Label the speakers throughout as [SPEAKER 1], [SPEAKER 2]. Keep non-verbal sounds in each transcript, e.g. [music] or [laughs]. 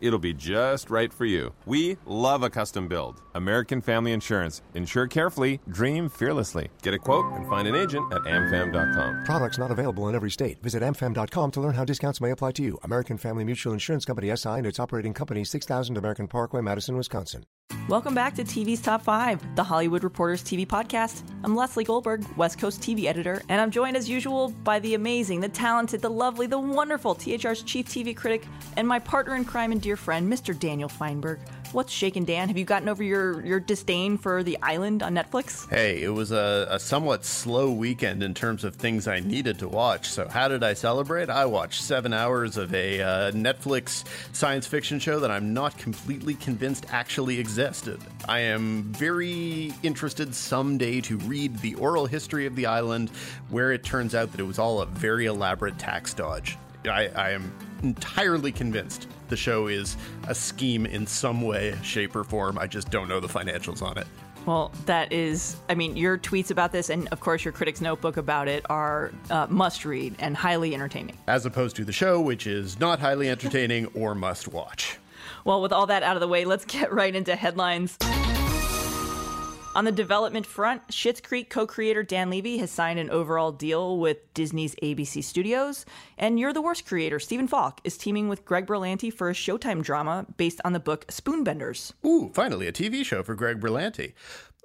[SPEAKER 1] It'll be just right for you. We love a custom build. American Family Insurance. Insure carefully, dream fearlessly. Get a quote and find an agent at amfam.com.
[SPEAKER 2] Products not available in every state. Visit amfam.com to learn how discounts may apply to you. American Family Mutual Insurance Company SI and its operating company 6000 American Parkway, Madison, Wisconsin.
[SPEAKER 3] Welcome back to TV's Top 5, the Hollywood Reporters TV podcast. I'm Lesley Goldberg, West Coast TV editor, and I'm joined as usual by the amazing, the talented, the lovely, the wonderful THR's chief TV critic and my partner in crime and dear friend, Mr. Daniel Fienberg. What's shaking, Dan? Have you gotten over your, your disdain for The Island on Netflix?
[SPEAKER 4] Hey, it was a, a somewhat slow weekend in terms of things I needed to watch. So, how did I celebrate? I watched seven hours of a uh, Netflix science fiction show that I'm not completely convinced actually existed. I am very interested someday to read the oral history of the island, where it turns out that it was all a very elaborate tax dodge. I, I am entirely convinced the show is a scheme in some way, shape, or form. I just don't know the financials on it.
[SPEAKER 3] Well, that is, I mean, your tweets about this and, of course, your critic's notebook about it are uh, must read and highly entertaining.
[SPEAKER 4] As opposed to the show, which is not highly entertaining or must watch.
[SPEAKER 3] Well, with all that out of the way, let's get right into headlines. On the development front, Schitt's Creek co creator Dan Levy has signed an overall deal with Disney's ABC Studios. And You're the Worst creator Stephen Falk is teaming with Greg Berlanti for a Showtime drama based on the book Spoonbenders.
[SPEAKER 4] Ooh, finally, a TV show for Greg Berlanti.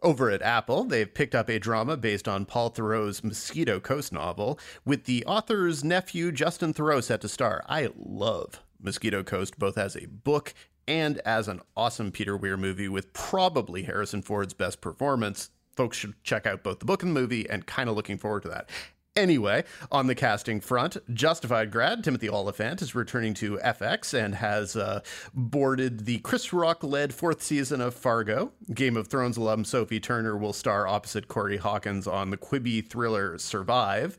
[SPEAKER 4] Over at Apple, they've picked up a drama based on Paul Theroux's Mosquito Coast novel, with the author's nephew Justin Theroux set to star. I love Mosquito Coast both as a book and as an awesome Peter Weir movie with probably Harrison Ford's best performance. Folks should check out both the book and the movie and kind of looking forward to that. Anyway, on the casting front, Justified grad Timothy Olyphant is returning to FX and has uh, boarded the Chris Rock led fourth season of Fargo. Game of Thrones alum Sophie Turner will star opposite Corey Hawkins on the Quibi thriller Survive.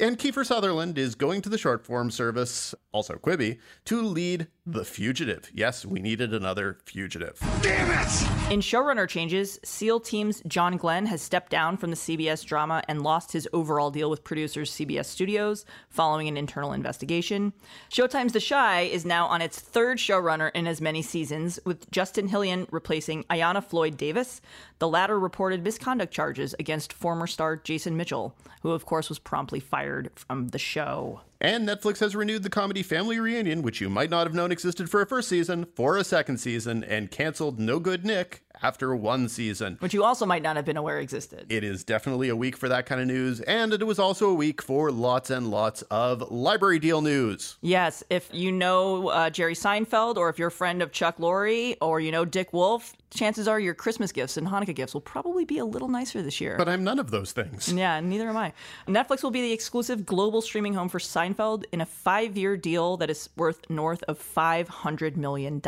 [SPEAKER 4] And Kiefer Sutherland is going to the short form service, also Quibi, to lead The Fugitive. Yes, we needed another fugitive.
[SPEAKER 5] Damn it!
[SPEAKER 3] In showrunner changes, SEAL Team's John Glenn has stepped down from the CBS drama and lost his overall deal with producers CBS Studios following an internal investigation. Showtime's The Chi is now on its third showrunner in as many seasons, with Justin Hillian replacing Ayanna Floyd Davis. The latter reported misconduct charges against former star Jason Mitchell, who, of course, was promptly fired from the show.
[SPEAKER 4] And Netflix has renewed the comedy Family Reunion, which you might not have known existed for a first season, for a second season, and canceled No Good Nick after one season.
[SPEAKER 3] Which you also might not have been aware existed.
[SPEAKER 4] It is definitely a week for that kind of news, and it was also a week for lots and lots of library deal news.
[SPEAKER 3] Yes, if you know uh, Jerry Seinfeld, or if you're a friend of Chuck Lorre, or you know Dick Wolf, chances are your Christmas gifts and Hanukkah gifts will probably be a little nicer this year.
[SPEAKER 4] But I'm none of those things.
[SPEAKER 3] Yeah, neither am I. Netflix will be the exclusive global streaming home for Seinfeld in a five year deal that is worth north of $500 million.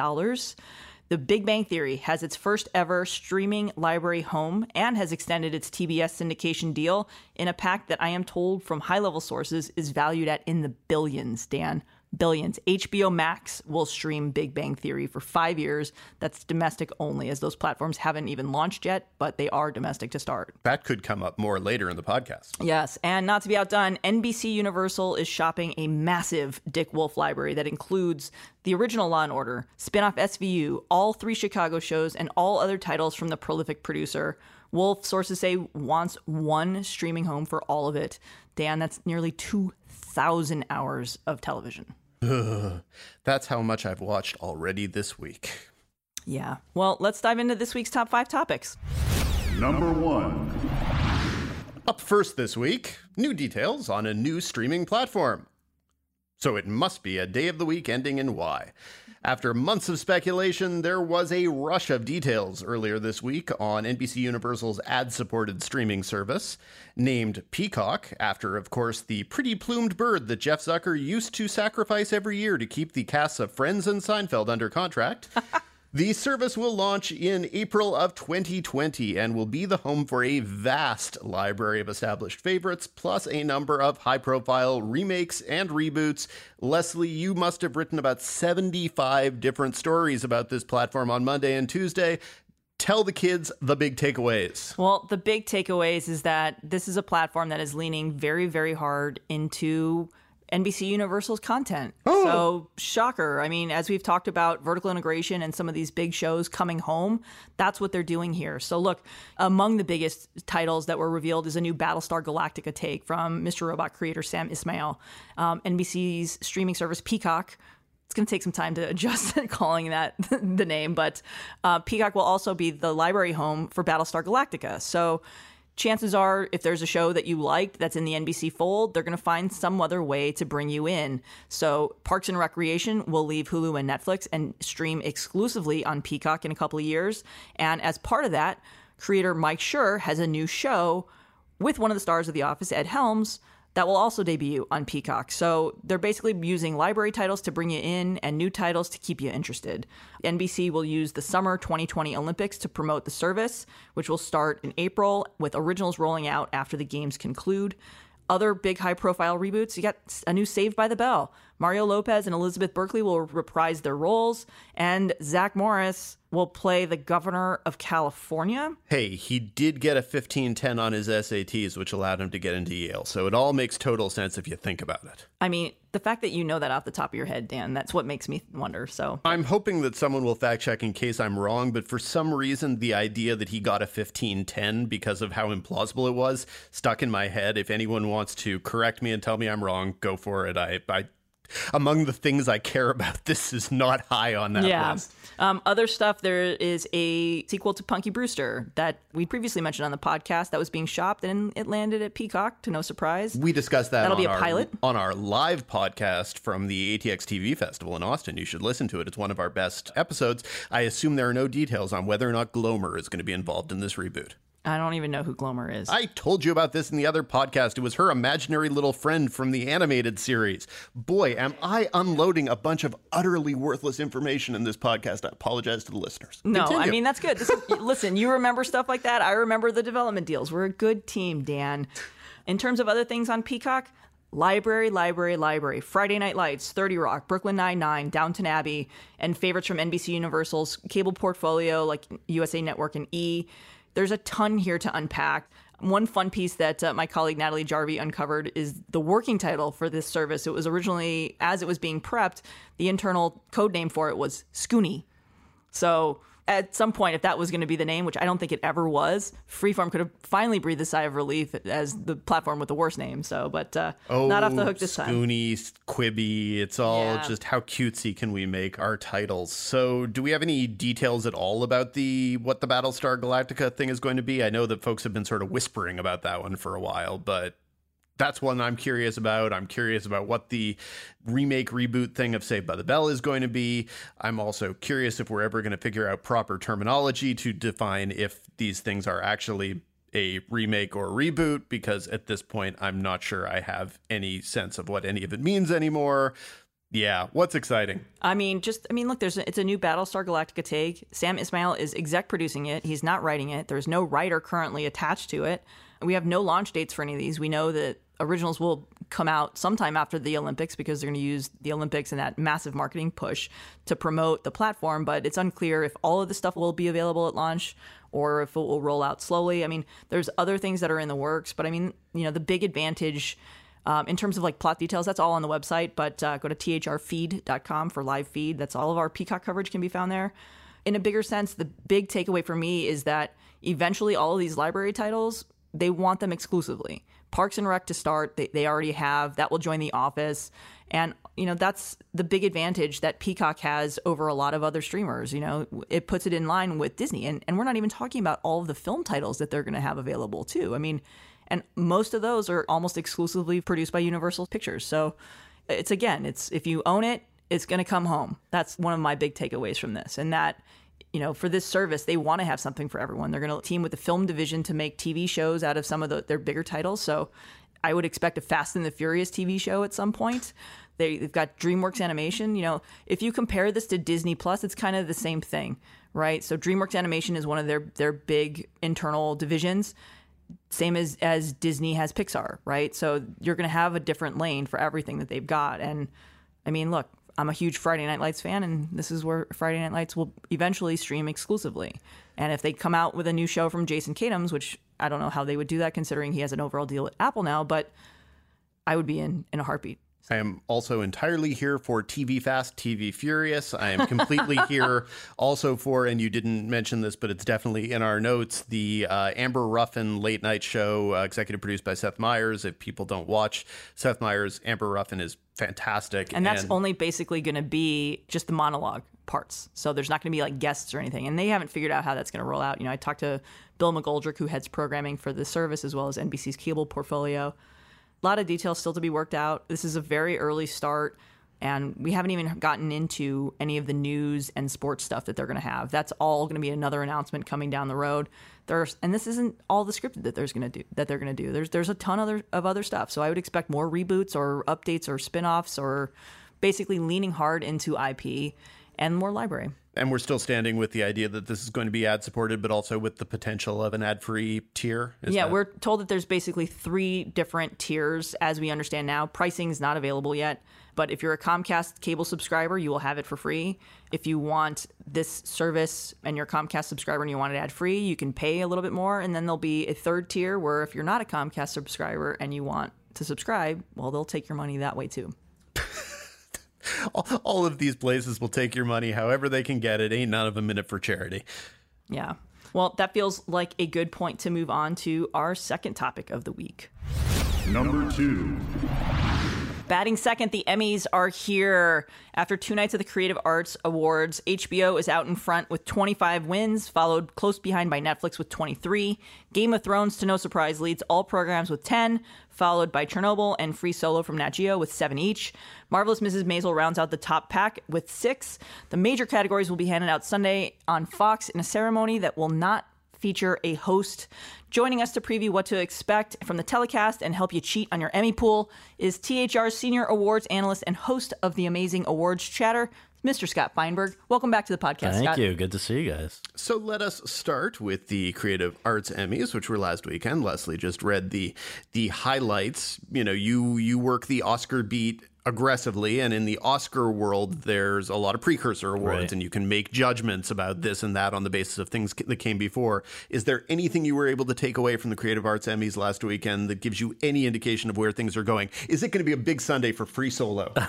[SPEAKER 3] The Big Bang Theory has its first ever streaming library home and has extended its TBS syndication deal in a pact that I am told from high level sources is valued at in the billions, Dan billions. HBO Max will stream Big Bang Theory for five years. That's domestic only, as those platforms haven't even launched yet, but they are domestic to start.
[SPEAKER 4] That could come up more later in the podcast.
[SPEAKER 3] Yes, and not to be outdone, NBC Universal is shopping a massive Dick Wolf library that includes the original Law and Order, spin-off SVU, all three Chicago shows, and all other titles from the prolific producer. Wolf, sources say, wants one streaming home for all of it. Dan, that's nearly 2,000 hours of television. [sighs]
[SPEAKER 4] That's how much I've watched already this week.
[SPEAKER 3] Yeah. Well, let's dive into this week's top five topics.
[SPEAKER 5] Number one.
[SPEAKER 4] Up first this week, new details on a new streaming platform. So it must be a day of the week ending in Y. After months of speculation, there was a rush of details earlier this week on NBC Universal's ad supported streaming service, named Peacock, after, of course, the pretty plumed bird that Jeff Zucker used to sacrifice every year to keep the casts of Friends and Seinfeld under contract. [laughs] The service will launch in April of 2020 and will be the home for a vast library of established favorites, plus a number of high profile remakes and reboots. Lesley, you must have written about 75 different stories about this platform on Monday and Tuesday. tell the kids the big takeaways.
[SPEAKER 3] Well, the big takeaways is that this is a platform that is leaning very, very hard into NBC Universal's content.
[SPEAKER 4] Oh.
[SPEAKER 3] So, shocker. I mean, as we've talked about vertical integration and some of these big shows coming home, that's what they're doing here. So, look, among the biggest titles that were revealed is a new Battlestar Galactica take from Mr. Robot creator Sam Esmail. Um, NBC's streaming service Peacock it's going to take some time to [laughs] adjust [laughs] calling that [laughs] the name, but uh, Peacock will also be the library home for Battlestar Galactica. So chances are, if there's a show that you liked that's in the NBC fold, they're going to find some other way to bring you in. So Parks and Recreation will leave Hulu and Netflix and stream exclusively on Peacock in a couple of years. And as part of that, creator Mike Schur has a new show with one of the stars of The Office, Ed Helms that will also debut on Peacock. So they're basically using library titles to bring you in and new titles to keep you interested. NBC will use the summer 2020 Olympics to promote the service, which will start in April with originals rolling out after the games conclude. Other big high profile reboots, you got a new Saved by the Bell. Mario Lopez and Elizabeth Berkley will reprise their roles, and Zach Morris will play the governor of California.
[SPEAKER 4] Hey, he did get a 1510 on his SATs, which allowed him to get into Yale. So it all makes total sense if you think about it.
[SPEAKER 3] I mean, the fact that you know that off the top of your head, Dan, that's what makes me wonder. So
[SPEAKER 4] I'm hoping that someone will fact check in case I'm wrong, but for some reason, the idea that he got a 1510 because of how implausible it was stuck in my head. If anyone wants to correct me and tell me I'm wrong, go for it. I, I among the things I care about, [laughs] this is not high on that
[SPEAKER 3] yeah.
[SPEAKER 4] list.
[SPEAKER 3] Um, other stuff, there is a sequel to Punky Brewster that we previously mentioned on the podcast that was being shopped and it landed at Peacock to no surprise.
[SPEAKER 4] We discussed that
[SPEAKER 3] That'll
[SPEAKER 4] on
[SPEAKER 3] be a
[SPEAKER 4] our,
[SPEAKER 3] pilot.
[SPEAKER 4] on our live podcast from the ATX TV Festival in Austin. You should listen to it. It's one of our best episodes. I assume there are no details on whether or not Glomer is going to be involved in this reboot.
[SPEAKER 3] I don't even know who Glomer is.
[SPEAKER 4] I told you about this in the other podcast. It was her imaginary little friend from the animated series. Boy, am I unloading a bunch of utterly worthless information in this podcast. I apologize to the listeners.
[SPEAKER 3] no, I mean that's good. This is, [laughs] listen, you remember stuff like that. I remember the development deals. We're a good team, Dan. In terms of other things on Peacock, library, library, library. Friday Night Lights, Thirty Rock, Brooklyn Nine Nine, Downton Abbey, and favorites from NBC Universal's cable portfolio like USA Network and E. There's a ton here to unpack. One fun piece that uh, my colleague Natalie Jarvey uncovered is the working title for this service. It was originally, as it was being prepped, the internal code name for it was Scoony. So at some point, if that was going to be the name, which I don't think it ever was, Freeform could have finally breathed a sigh of relief as the platform with the worst name. So, but uh, not off the hook this time.
[SPEAKER 4] Oh, Scoony, Quibi, it's all
[SPEAKER 3] Yeah.
[SPEAKER 4] just how cutesy can we make our titles. So, do we have any details at all about the what the Battlestar Galactica thing is going to be? I know that folks have been sort of whispering about that one for a while, but that's one I'm curious about. I'm curious about what the remake reboot thing of Saved by the Bell is going to be. I'm also curious if we're ever going to figure out proper terminology to define if these things are actually a remake or reboot because at this point I'm not sure I have any sense of what any of it means anymore. Yeah, what's exciting?
[SPEAKER 3] I mean, just I mean, look, there's a, it's a new Battlestar Galactica take. Sam Esmail is exec producing it. He's not writing it. There's no writer currently attached to it. We have no launch dates for any of these. We know that originals will come out sometime after the Olympics because they're going to use the Olympics and that massive marketing push to promote the platform. But it's unclear if all of the stuff will be available at launch or if it will roll out slowly. I mean, there's other things that are in the works, but I mean, you know, the big advantage. Um, in terms of like plot details, that's all on the website, but uh, go to thrfeed.com for live feed. That's all of our Peacock coverage can be found there. In a bigger sense, the big takeaway for me is that eventually all of these library titles, they want them exclusively. Parks and Rec to start, they, they already have. That will join The Office. And, you know, that's the big advantage that Peacock has over a lot of other streamers. You know, it puts it in line with Disney. And, and we're not even talking about all of the film titles that they're going to have available, too. I mean, and most of those are almost exclusively produced by Universal Pictures. So it's again, it's if you own it, it's going to come home. That's one of my big takeaways from this. And that, you know, for this service, they want to have something for everyone. They're going to team with the film division to make TV shows out of some of the, their bigger titles. So I would expect a Fast and the Furious TV show at some point. They, they've got DreamWorks Animation. You know, if you compare this to Disney Plus, it's kind of the same thing, right? So DreamWorks Animation is one of their their big internal divisions same as as Disney has Pixar, right? So you're going to have a different lane for everything that they've got. And I mean, look, I'm a huge Friday Night Lights fan, and this is where Friday Night Lights will eventually stream exclusively. And if they come out with a new show from Jason Katims, which I don't know how they would do that considering he has an overall deal at Apple now, but I would be in in a heartbeat.
[SPEAKER 4] I am also entirely here for TV Fast, TV Furious. I am completely [laughs] here also for, and you didn't mention this, but it's definitely in our notes, the uh, Amber Ruffin late night show, uh, executive produced by Seth Meyers. If people don't watch Seth Meyers, Amber Ruffin is fantastic.
[SPEAKER 3] And that's only basically going to be just the monologue parts. So there's not going to be like guests or anything. And they haven't figured out how that's going to roll out. You know, I talked to Bill McGoldrick, who heads programming for the service as well as NBC's cable portfolio. A lot of details still to be worked out. This is a very early start, and we haven't even gotten into any of the news and sports stuff that they're going to have. That's all going to be another announcement coming down the road. There's, and this isn't all the scripted that there's going to do that they're going to do. There's there's a ton other of other stuff. So I would expect more reboots or updates or spin-offs or basically leaning hard into IP and more library.
[SPEAKER 4] And we're still standing with the idea that this is going to be ad supported, but also with the potential of an ad free tier.
[SPEAKER 3] Is yeah, that... we're told that there's basically three different tiers as we understand now. Pricing is not available yet, but if you're a Comcast cable subscriber, you will have it for free. If you want this service and you're a Comcast subscriber and you want it ad free, you can pay a little bit more. And then there'll be a third tier where if you're not a Comcast subscriber and you want to subscribe, well, they'll take your money that way too. [laughs] [laughs]
[SPEAKER 4] all of these places will take your money however they can get it. Ain't none of them in it for charity.
[SPEAKER 3] Yeah. Well, that feels like a good point to move on to our second topic of the week.
[SPEAKER 5] Number two.
[SPEAKER 3] Batting second, the Emmys are here. After two nights of the Creative Arts Awards, HBO is out in front with 25 wins, followed close behind by Netflix with 23. Game of Thrones, to no surprise, leads all programs with 10, followed by Chernobyl and Free Solo from Nat Geo with 7 each. Marvelous Mrs. Maisel rounds out the top pack with 6. The major categories will be handed out Sunday on Fox in a ceremony that will not feature a host. Joining us to preview what to expect from the telecast and help you cheat on your Emmy pool is THR's senior awards analyst and host of the amazing awards chatter, Mr. Scott Feinberg. Welcome back to the podcast.
[SPEAKER 6] Thank
[SPEAKER 3] Scott.
[SPEAKER 6] you. Good to see you guys.
[SPEAKER 4] So let us start with the Creative Arts Emmys, which were last weekend. Lesley just read the the highlights. You know, you you work the Oscar beat aggressively and in the oscar world there's a lot of precursor awards right. and you can make judgments about this and that on the basis of things that came before. Is there anything you were able to take away from the creative arts emmys last weekend that gives you any indication of where things are going? Is it going to be a big sunday for free solo? [laughs]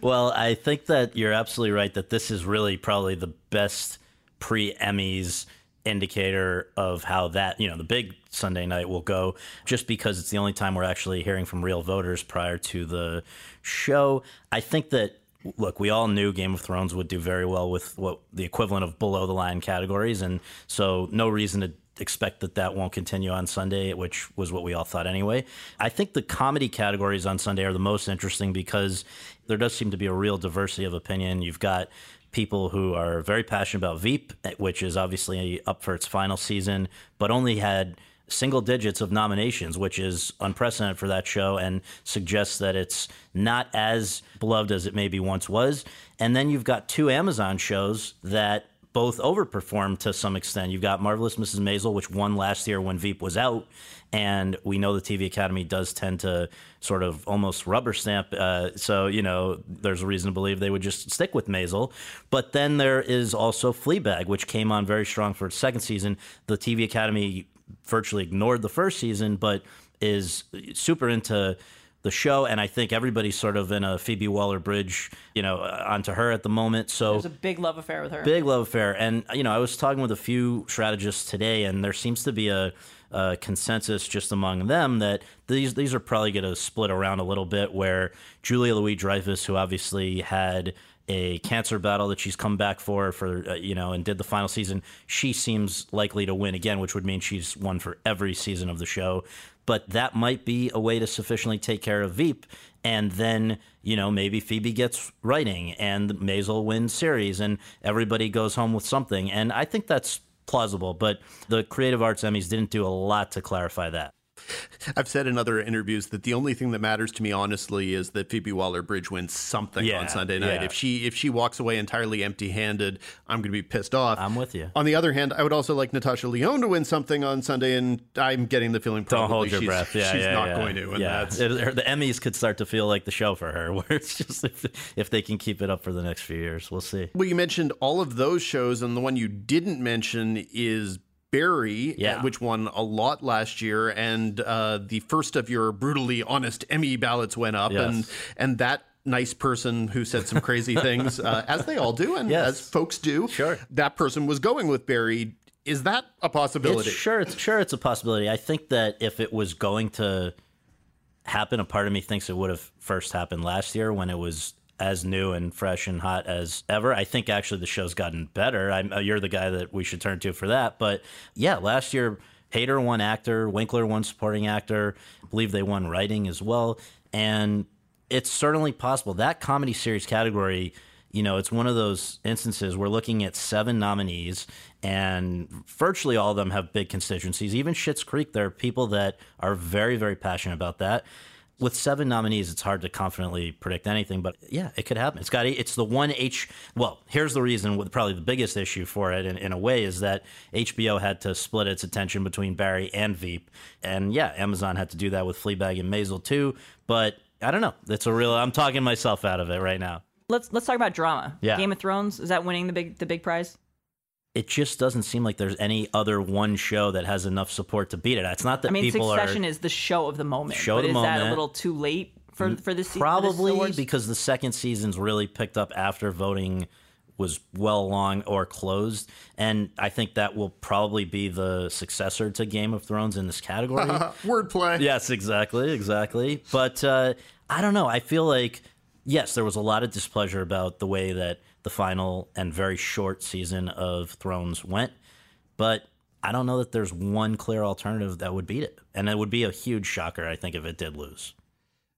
[SPEAKER 6] Well i think that you're absolutely right that this is really probably the best pre-emmys indicator of how that, you know, the big Sunday night will go, just because it's the only time we're actually hearing from real voters prior to the show. I think that look, we all knew Game of Thrones would do very well with what the equivalent of below the line categories, and so no reason to expect that that won't continue on Sunday, which was what we all thought anyway. I think the comedy categories on Sunday are the most interesting because there does seem to be a real diversity of opinion. You've got people who are very passionate about Veep, which is obviously up for its final season, but only had single digits of nominations, which is unprecedented for that show and suggests that it's not as beloved as it maybe once was. And then you've got two Amazon shows that both overperformed to some extent. You've got Marvelous Mrs. Maisel, which won last year when Veep was out, and we know the TV Academy does tend to sort of almost rubber stamp. Uh, so you know, there's a reason to believe they would just stick with Maisel. But then there is also Fleabag, which came on very strong for its second season. The TV Academy virtually ignored the first season, but is super into the show, and I think everybody's sort of in a Phoebe Waller Bridge, you know, onto her at the moment. So
[SPEAKER 3] there's a big love affair with her.
[SPEAKER 6] Big love affair, and you know, I was talking with a few strategists today, and there seems to be a, a consensus just among them that these these are probably going to split around a little bit. Where Julia Louis Dreyfus, who obviously had a cancer battle that she's come back for for uh, you know and did the final season she seems likely to win again which would mean she's won for every season of the show but that might be a way to sufficiently take care of Veep. And then, you know, maybe Phoebe gets writing and Maisel wins series and everybody goes home with something. And I think that's plausible, but the Creative Arts Emmys didn't do a lot to clarify that. [laughs]
[SPEAKER 4] I've said in other interviews that the only thing that matters to me, honestly, is that Phoebe Waller-Bridge wins something
[SPEAKER 6] Yeah,
[SPEAKER 4] on Sunday night.
[SPEAKER 6] yeah.
[SPEAKER 4] If she if she walks away entirely empty-handed, I'm going to be pissed off.
[SPEAKER 6] I'm with you.
[SPEAKER 4] On the other hand, I would also like Natasha Lyonne to win something on Sunday, and I'm getting the feeling probably
[SPEAKER 6] Don't hold your
[SPEAKER 4] she's,
[SPEAKER 6] breath. Yeah,
[SPEAKER 4] she's
[SPEAKER 6] yeah,
[SPEAKER 4] not going to. And
[SPEAKER 6] yeah, It- the Emmys could start to feel like the show for her, [laughs] where it's just if, if they can keep it up for the next few years, we'll see.
[SPEAKER 4] well, you mentioned all of those shows, and the one you didn't mention is Barry,
[SPEAKER 6] Yeah.
[SPEAKER 4] uh, which won a lot last year, and uh, the first of your brutally honest Emmy ballots went up,
[SPEAKER 6] Yes.
[SPEAKER 4] and and that nice person who said some crazy [laughs] things, uh, as they all do, and
[SPEAKER 6] Yes.
[SPEAKER 4] as folks do,
[SPEAKER 6] Sure.
[SPEAKER 4] that person was going with Barry. Is that a possibility?
[SPEAKER 6] It's, sure, it's sure it's a possibility. I think that if it was going to happen, a part of me thinks it would have first happened last year when it was as new and fresh and hot as ever. I think actually the show's gotten better. I'm, uh, you're the guy that we should turn to for that. But yeah, last year Hader won actor, Winkler won supporting actor. I believe they won writing as well, and it's certainly possible that comedy series category you know, it's one of those instances we're looking at seven nominees, and virtually all of them have big constituencies. Even Schitt's Creek, there are people that are very, very passionate about that. With seven nominees, it's hard to confidently predict anything, but yeah, it could happen. It's got it's the one H. Well, here's the reason. Probably the biggest issue for it, in, in a way, is that HBO had to split its attention between Barry and Veep, and yeah, Amazon had to do that with Fleabag and Maisel too. But I don't know. It's a real. I'm talking myself out of it right now.
[SPEAKER 3] Let's let's talk about drama.
[SPEAKER 6] Yeah.
[SPEAKER 3] Game of Thrones is that winning the big the big prize?
[SPEAKER 6] It just doesn't seem like there's any other one show that has enough support to beat it. It's not that
[SPEAKER 3] I mean,
[SPEAKER 6] people
[SPEAKER 3] Succession
[SPEAKER 6] are
[SPEAKER 3] is the show of the moment.
[SPEAKER 6] Show
[SPEAKER 3] but
[SPEAKER 6] of the
[SPEAKER 3] is that a little too late for for this se- for this
[SPEAKER 6] probably because the second season's really picked up after voting was well along or closed, and I think that will probably be the successor to Game of Thrones in this category. [laughs]
[SPEAKER 4] Wordplay.
[SPEAKER 6] Yes, exactly, exactly. But uh, I don't know. I feel like yes, there was a lot of displeasure about the way that the final and very short season of Thrones went, but I don't know that there's one clear alternative that would beat it, and it would be a huge shocker. I think if it did lose.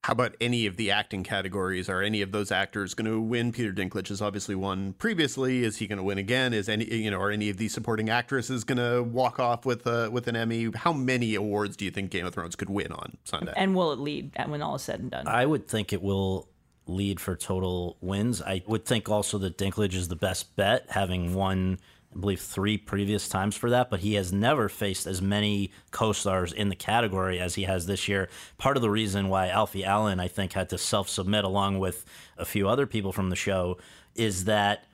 [SPEAKER 4] How about any of the acting categories? Are any of those actors going to win? Peter Dinklage has obviously won previously. Is he going to win again? Is any you know are any of these supporting actresses going to walk off with uh, with an Emmy? How many awards do you think Game of Thrones could win on Sunday?
[SPEAKER 3] and will it lead when all is said and done?
[SPEAKER 6] I would think it will lead for total wins. I would think also that Dinklage is the best bet, having won, I believe, three previous times for that, but he has never faced as many co stars in the category as he has this year. Part of the reason why Alfie Allen, I think, had to self submit along with a few other people from the show is that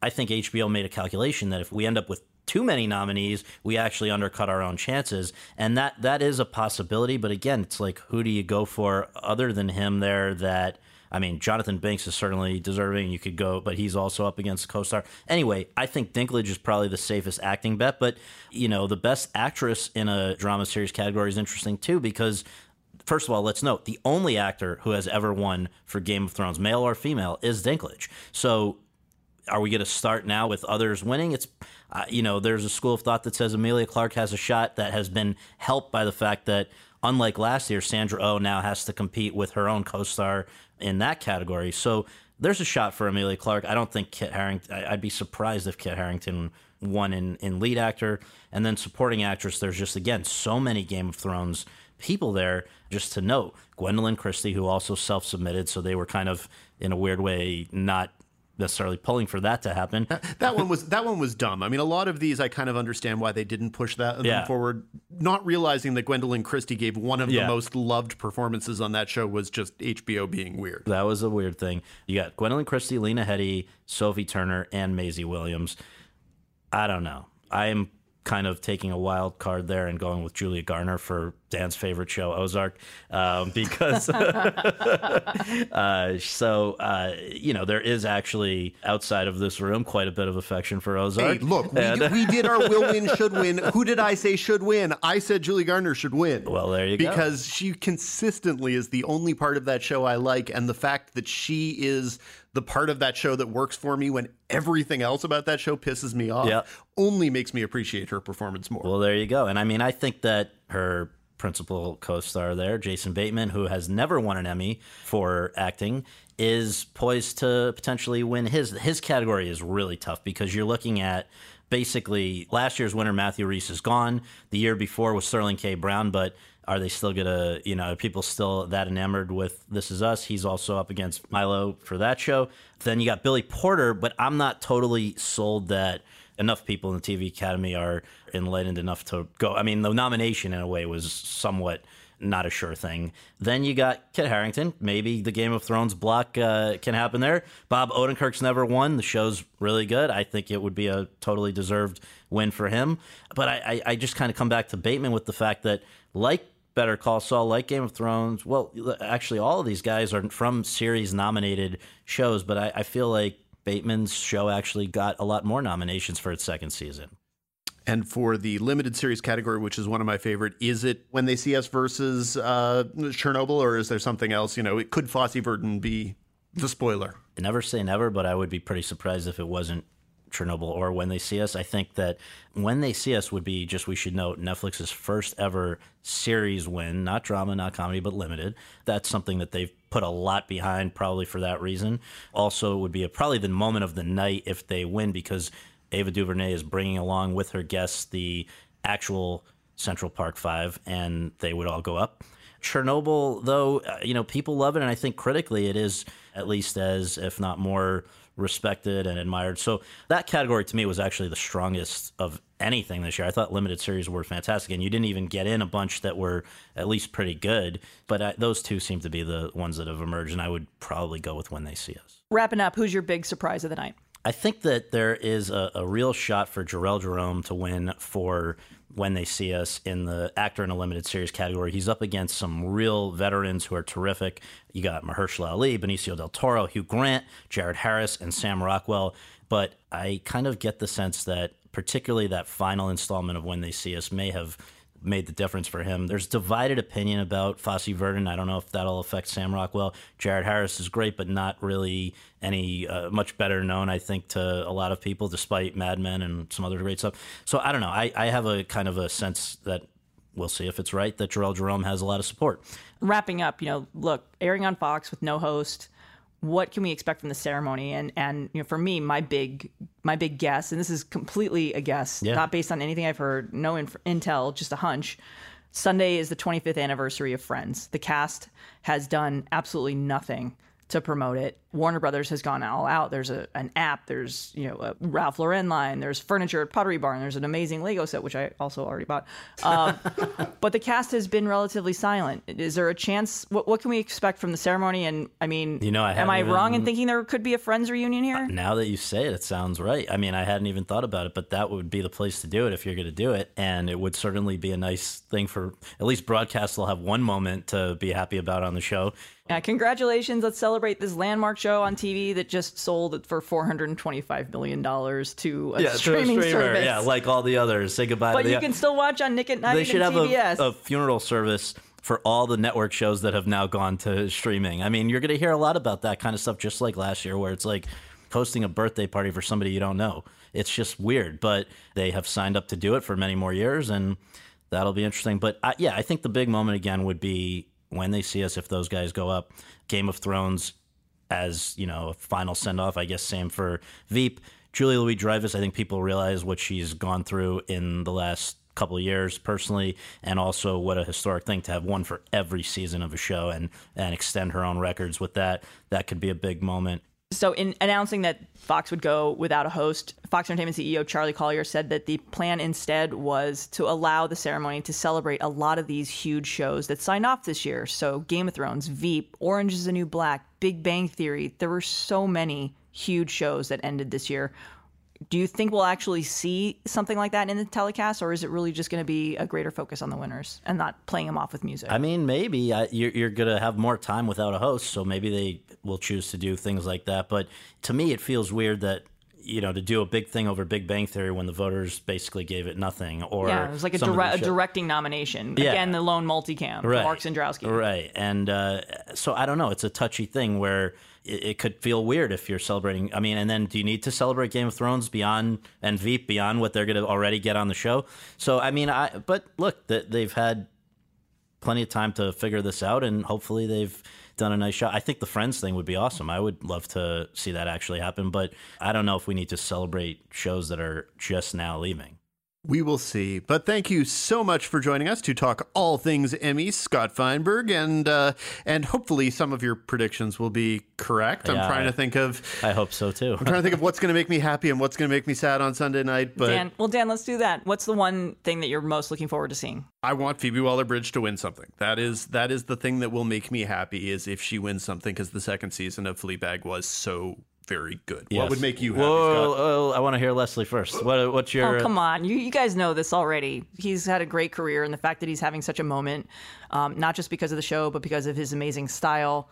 [SPEAKER 6] I think HBO made a calculation that if we end up with too many nominees, we actually undercut our own chances, and that that is a possibility. But again, it's like who do you go for other than him there? That I mean, Jonathan Banks is certainly deserving. You could go, but he's also up against a co-star. Anyway, I think Dinklage is probably the safest acting bet. But you know, the best actress in a drama series category is interesting too because first of all, let's note the only actor who has ever won for Game of Thrones, male or female, is Dinklage. So are we going to start now with others winning? It's, uh, you know, there's a school of thought that says Emilia Clarke has a shot that has been helped by the fact that, unlike last year, Sandra Oh now has to compete with her own co star in that category. So there's a shot for Emilia Clarke. I don't think Kit Harington, I'd be surprised if Kit Harington won in, in lead actor. And then supporting actress, there's just, again, so many Game of Thrones people there. Just to note, Gwendoline Christie, who also self submitted, so they were kind of, in a weird way, not necessarily pulling for that to happen.
[SPEAKER 4] that one was that one was dumb. I mean, a lot of these I kind of understand why they didn't push that
[SPEAKER 6] Yeah.
[SPEAKER 4] forward, not realizing that Gwendoline Christie gave one of
[SPEAKER 6] Yeah.
[SPEAKER 4] the most loved performances on that show was just HBO being weird.
[SPEAKER 6] That was a weird thing. You got Gwendoline Christie, Lena Headey, Sophie Turner, and Maisie Williams. I don't know. I am kind of taking a wild card there and going with Julia Garner for Dan's favorite show, Ozark, um, [laughs] because [laughs] uh, so uh, you know there is actually outside of this room quite a bit of affection for Ozark.
[SPEAKER 4] Hey, look, we, did, we did our will win, should win. [laughs] Who did I say should win? I said Julie Garner should win.
[SPEAKER 6] Well, there you go.
[SPEAKER 4] because she consistently is the only part of that show I like, and the fact that she is the part of that show that works for me when everything else about that show pisses me off
[SPEAKER 6] Yep.
[SPEAKER 4] only makes me appreciate her performance more.
[SPEAKER 6] Well, there you go. And I mean, I think that her principal co-star there, Jason Bateman, who has never won an Emmy for acting, is poised to potentially win his his category is really tough because you're looking at basically last year's winner Matthew Rhys is gone. The year before was Sterling K. Brown, but Are they still gonna, you know, are people still that enamored with This Is Us? He's also up against Milo for that show. Then you got Billy Porter, but I'm not totally sold that enough people in the TV Academy are enlightened enough to go. I mean, the nomination in a way was somewhat not a sure thing. Then you got Kit Harington. Maybe the Game of Thrones block uh, can happen there. Bob Odenkirk's never won. The show's really good. I think it would be a totally deserved win for him. But I, I, I just kind of come back to Bateman with the fact that, like Better Call Saul, like Game of Thrones, well, actually, all of these guys are from series nominated shows, but I, I feel like Bateman's show actually got a lot more nominations for its second season.
[SPEAKER 4] And for the limited series category, which is one of my favorite, is it when they see us versus uh, Chernobyl, or is there something else? You know, it could Fosse Verdon be the spoiler?
[SPEAKER 6] Never say never, but I would be pretty surprised if it wasn't Chernobyl or When They See Us. I think that When They See Us would be just, we should note, Netflix's first ever series win, not drama, not comedy, but limited. That's something that they've put a lot behind, probably for that reason. Also, it would be a, probably the moment of the night if they win because Ava DuVernay is bringing along with her guests the actual Central Park Five, and they would all go up. Chernobyl, though, uh, you know, people love it, and I think critically it is at least as, if not more, respected and admired. So that category to me was actually the strongest of anything this year. I thought limited series were fantastic, and you didn't even get in a bunch that were at least pretty good. But I, those two seem to be the ones that have emerged, and I would probably go with when they see us.
[SPEAKER 3] Wrapping up, who's your big surprise of the night?
[SPEAKER 6] I think that there is a, a real shot for Jharrel Jerome to win for when they see us in the actor in a limited series category. He's up against some real veterans who are terrific. You got Mahershala Ali, Benicio del Toro, Hugh Grant, Jared Harris, and Sam Rockwell. But I kind of get the sense that particularly that final installment of When They See Us may have made the difference for him. There's divided opinion about Fosse Verdon. I don't know if that'll affect Sam Rockwell. Jared Harris is great, but not really any uh, much better known, I think, to a lot of people, despite Mad Men and some other great stuff. So I don't know. I, I have a kind of a sense that we'll see if it's right that Jharrel Jerome has a lot of support.
[SPEAKER 3] Wrapping up, you know, look, airing on Fox with no host what can we expect from the ceremony and and you know for me my big my big guess and this is completely a guess yeah. not based on anything i've heard no inf- intel just a hunch sunday is the 25th anniversary of friends the cast has done absolutely nothing to promote it. Warner Brothers has gone all out. There's a, an app. There's you know a Ralph Lauren line. There's furniture at Pottery Barn. There's an amazing Lego set which I also already bought. Um, [laughs] but the cast has been relatively silent. Is there a chance? What, what, can we expect from the ceremony? And I mean,
[SPEAKER 6] you know, I
[SPEAKER 3] am I
[SPEAKER 6] even,
[SPEAKER 3] wrong in thinking there could be a Friends reunion here?
[SPEAKER 6] Now that you say it, it sounds right. I mean, I hadn't even thought about it, but that would be the place to do it if you're going to do it, and it would certainly be a nice thing for at least broadcast will have one moment to be happy about on the show.
[SPEAKER 3] Yeah, congratulations. Let's celebrate this landmark show on TV that just sold for $425 million to a
[SPEAKER 6] yeah,
[SPEAKER 3] streaming
[SPEAKER 6] to a
[SPEAKER 3] service.
[SPEAKER 6] Yeah, like all the others. Say goodbye
[SPEAKER 3] but you
[SPEAKER 6] the,
[SPEAKER 3] can still watch on Nick at Night
[SPEAKER 6] They should
[SPEAKER 3] and
[SPEAKER 6] have a, a funeral service for all the network shows that have now gone to streaming. I mean, you're going to hear a lot about that kind of stuff just like last year where it's like hosting a birthday party for somebody you don't know. It's just weird, but they have signed up to do it for many more years and that'll be interesting. But I, yeah, I think the big moment again would be when they see us if those guys go up. Game of Thrones as you know a final send off. I guess same for Veep. Julia Louis Dreyfus. I think people realize what she's gone through in the last couple years personally, and also what a historic thing to have one for every season of a show and and extend her own records with that. That could be a big moment.
[SPEAKER 3] So, in announcing that Fox would go without a host, Fox Entertainment CEO Charlie Collier said that the plan instead was to allow the ceremony to celebrate a lot of these huge shows that signed off this year. So, Game of Thrones, Veep, Orange is the New Black, Big Bang Theory. There were so many huge shows that ended this year do you think we'll actually see something like that in the telecast, or is it really just going to be a greater focus on the winners and not playing them off with music?
[SPEAKER 6] I mean, maybe I, you're, you're going to have more time without a host, so maybe they will choose to do things like that. But to me, it feels weird that you know, to do a big thing over Big Bang Theory when the voters basically gave it nothing. Or
[SPEAKER 3] yeah, it was like a, dire- a directing nomination. Yeah. Again, the lone multicam, right. Mark Cendrowski.
[SPEAKER 6] Right, and uh, so I don't know. It's a touchy thing where it, it, could feel weird if you're celebrating. I mean, and then do you need to celebrate Game of Thrones beyond and Veep beyond what they're going to already get on the show? So I mean, I but look, they've had plenty of time to figure this out, and hopefully they've done a nice shot. I think the Friends thing would be awesome. I would love to see that actually happen, but I don't know if we need to celebrate shows that are just now leaving.
[SPEAKER 4] We will see. But thank you so much for joining us to talk all things Emmy, Scott Feinberg, and uh, and hopefully some of your predictions will be correct. I'm
[SPEAKER 6] Yeah,
[SPEAKER 4] trying
[SPEAKER 6] I-
[SPEAKER 4] to think of
[SPEAKER 6] I hope so too.
[SPEAKER 4] I'm trying to think of what's going to make me happy and what's going to make me sad on Sunday night. But
[SPEAKER 3] Dan, well, Dan, let's do that. What's the one thing that you're most looking forward to seeing?
[SPEAKER 4] I want Phoebe Waller-Bridge to win something. That is that is the thing that will make me happy is if she wins something because the second season of Fleabag was so very good. What would make you happy?
[SPEAKER 6] Whoa,
[SPEAKER 4] Scott?
[SPEAKER 6] whoa, I want to hear Lesley first. What, what's your?
[SPEAKER 3] Oh, come on. You, you guys know this already. He's had a great career, and the fact that he's having such a moment, um, not just because of the show, but because of his amazing style,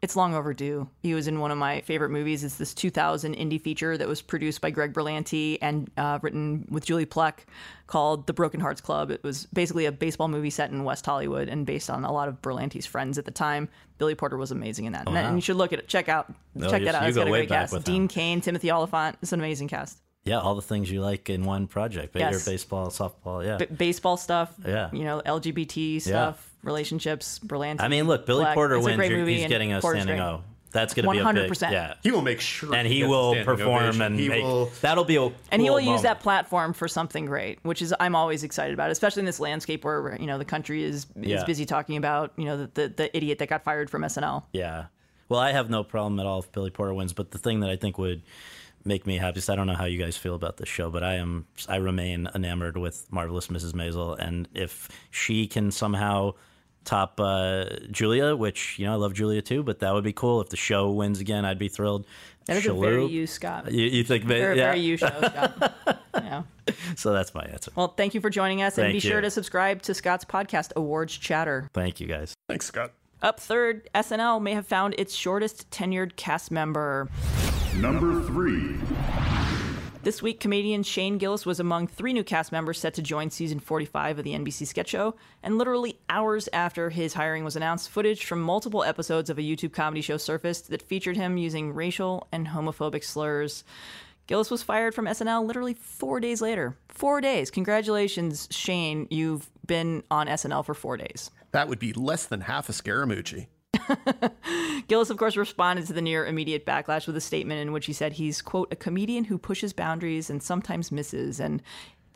[SPEAKER 3] it's long overdue. He was in one of my favorite movies. It's this 2000 indie feature that was produced by Greg Berlanti and uh, written with Julie Plec called The Broken Hearts Club. It was basically a baseball movie set in West Hollywood and based on a lot of Berlanti's friends at the time. Billy Porter was amazing in that. and, and you should look at it. Check out.
[SPEAKER 6] No,
[SPEAKER 3] check that out. It's got a great cast. Dean. Cain, Timothy Olyphant. It's an amazing cast.
[SPEAKER 6] Yeah, all the things you like in one project: Bader,
[SPEAKER 3] Yes.
[SPEAKER 6] baseball, softball. Yeah.
[SPEAKER 3] b- baseball stuff.
[SPEAKER 6] Yeah.
[SPEAKER 3] You know, LGBT stuff, relationships, Berlanti.
[SPEAKER 6] I mean, look, Billy
[SPEAKER 3] Black.
[SPEAKER 6] Porter wins.
[SPEAKER 3] great movie,
[SPEAKER 6] He's getting a
[SPEAKER 3] Porter's
[SPEAKER 6] standing
[SPEAKER 3] great.
[SPEAKER 6] O. That's going to be a big.
[SPEAKER 3] 100%.
[SPEAKER 6] Yeah.
[SPEAKER 4] He will make sure
[SPEAKER 6] And
[SPEAKER 4] he
[SPEAKER 6] he will perform
[SPEAKER 4] ovation.
[SPEAKER 6] and
[SPEAKER 4] he
[SPEAKER 6] make,
[SPEAKER 4] will
[SPEAKER 6] that'll be a
[SPEAKER 3] and he
[SPEAKER 6] cool
[SPEAKER 3] will use that platform for something great, which is I'm always excited about, especially in this landscape where you know the country is is
[SPEAKER 6] Yeah.
[SPEAKER 3] busy talking about you know the, the the idiot that got fired from SNL.
[SPEAKER 6] Yeah. Well, I have no problem at all if Billy Porter wins, but the thing that I think would make me happiest, I don't know how you guys feel about this show, but I am I remain enamored with Marvelous Mrs. Maisel and if she can somehow top uh, Julia, which you know I love Julia too, but that would be cool if the show wins again. I'd be thrilled.
[SPEAKER 3] That is
[SPEAKER 6] Shalhoub-
[SPEAKER 3] a very you, Scott.
[SPEAKER 6] You, you think?
[SPEAKER 3] Very,
[SPEAKER 6] yeah.
[SPEAKER 3] very you show, Scott. [laughs] yeah.
[SPEAKER 6] So that's my answer.
[SPEAKER 3] Well, thank you for joining us, and
[SPEAKER 6] Thank
[SPEAKER 3] be sure to subscribe to Scott's podcast, Awards Chatter.
[SPEAKER 6] Thank you guys.
[SPEAKER 4] Thanks, Scott.
[SPEAKER 3] Up third, SNL may have found its shortest tenured cast member.
[SPEAKER 5] Number three.
[SPEAKER 3] This week, comedian Shane Gillis was among three new cast members set to join season 45 of the NBC sketch show. And literally hours after his hiring was announced, footage from multiple episodes of a YouTube comedy show surfaced that featured him using racial and homophobic slurs. Gillis was fired from SNL literally four days later. Four days. Congratulations, Shane. You've been on SNL for four days.
[SPEAKER 4] That would be less than half a Scaramucci. [laughs]
[SPEAKER 3] Gillis, of course, responded to the near immediate backlash with a statement in which he said he's, quote, a comedian who pushes boundaries and sometimes misses, and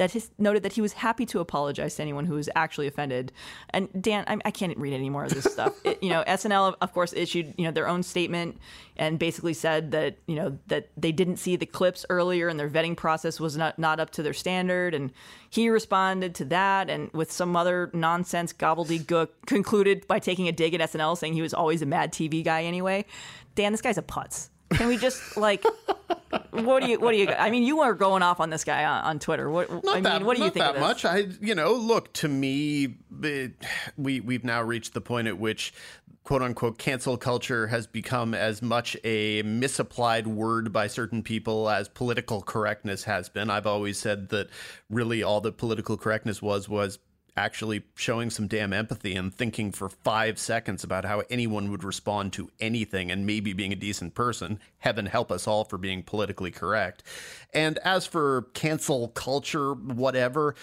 [SPEAKER 3] that his, noted that he was happy to apologize to anyone who was actually offended. And Dan, I, I can't read any more of this stuff. [laughs] It, you know, SNL, of course, issued you know their own statement and basically said that you know that they didn't see the clips earlier and their vetting process was not not up to their standard. And he responded to that and with some other nonsense gobbledygook concluded by taking a dig at SNL, saying he was always a mad TV guy anyway. Dan, this guy's a putz. Can we just like? What do you? What do you? I mean, you were going off on this guy on, on Twitter. What?
[SPEAKER 4] Not
[SPEAKER 3] I mean,
[SPEAKER 4] that,
[SPEAKER 3] what do you
[SPEAKER 4] not
[SPEAKER 3] think
[SPEAKER 4] that
[SPEAKER 3] of this?
[SPEAKER 4] much. I, you know, look to me, it, we we've now reached the point at which quote unquote cancel culture has become as much a misapplied word by certain people as political correctness has been. I've always said that really all that political correctness was was actually showing some damn empathy and thinking for five seconds about how anyone would respond to anything and maybe being a decent person. Heaven help us all for being politically correct. And as for cancel culture, whatever,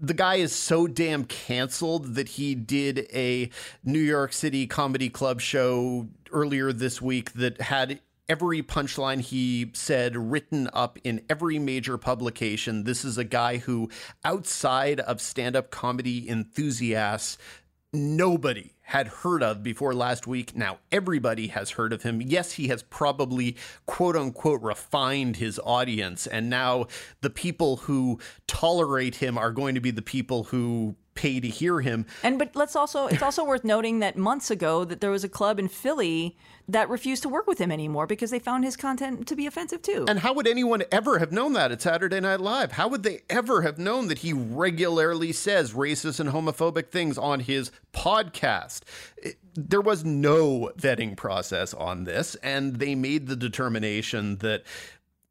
[SPEAKER 4] the guy is so damn canceled that he did a New York City comedy club show earlier this week that had every punchline he said written up in every major publication. This is a guy who, outside of stand up comedy enthusiasts, nobody had heard of before last week. Now everybody has heard of him. Yes, he has probably quote unquote refined his audience. And now the people who tolerate him are going to be the people who pay to hear him.
[SPEAKER 3] And but let's also it's also worth noting that months ago that there was a club in Philly that refused to work with him anymore because they found his content to be offensive too.
[SPEAKER 4] And how would anyone ever have known that at Saturday Night Live? How would they ever have known that he regularly says racist and homophobic things on his podcast? It- there was no vetting process on this, and they made the determination that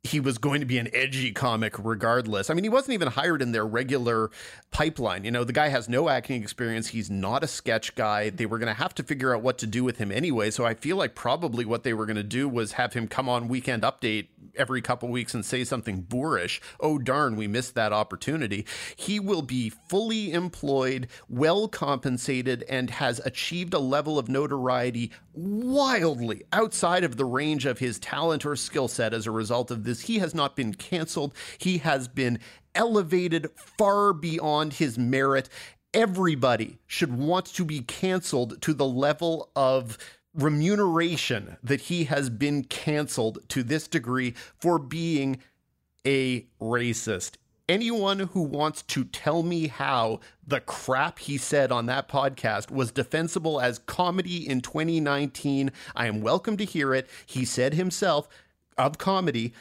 [SPEAKER 4] he was going to be an edgy comic regardless. I mean, he wasn't even hired in their regular pipeline. You know, the guy has no acting experience. He's not a sketch guy. They were going to have to figure out what to do with him anyway. So I feel like probably what they were going to do was have him come on Weekend Update every couple weeks and say something boorish. Oh, darn, we missed that opportunity. He will be fully employed, well compensated, and has achieved a level of notoriety wildly outside of the range of his talent or skill set as a result of this. He has not been canceled. He has been elevated far beyond his merit. Everybody should want to be canceled to the level of remuneration that he has been canceled to this degree for being a racist. Anyone who wants to tell me how the crap he said on that podcast was defensible as comedy in 2019, I am welcome to hear it. He said himself of comedy,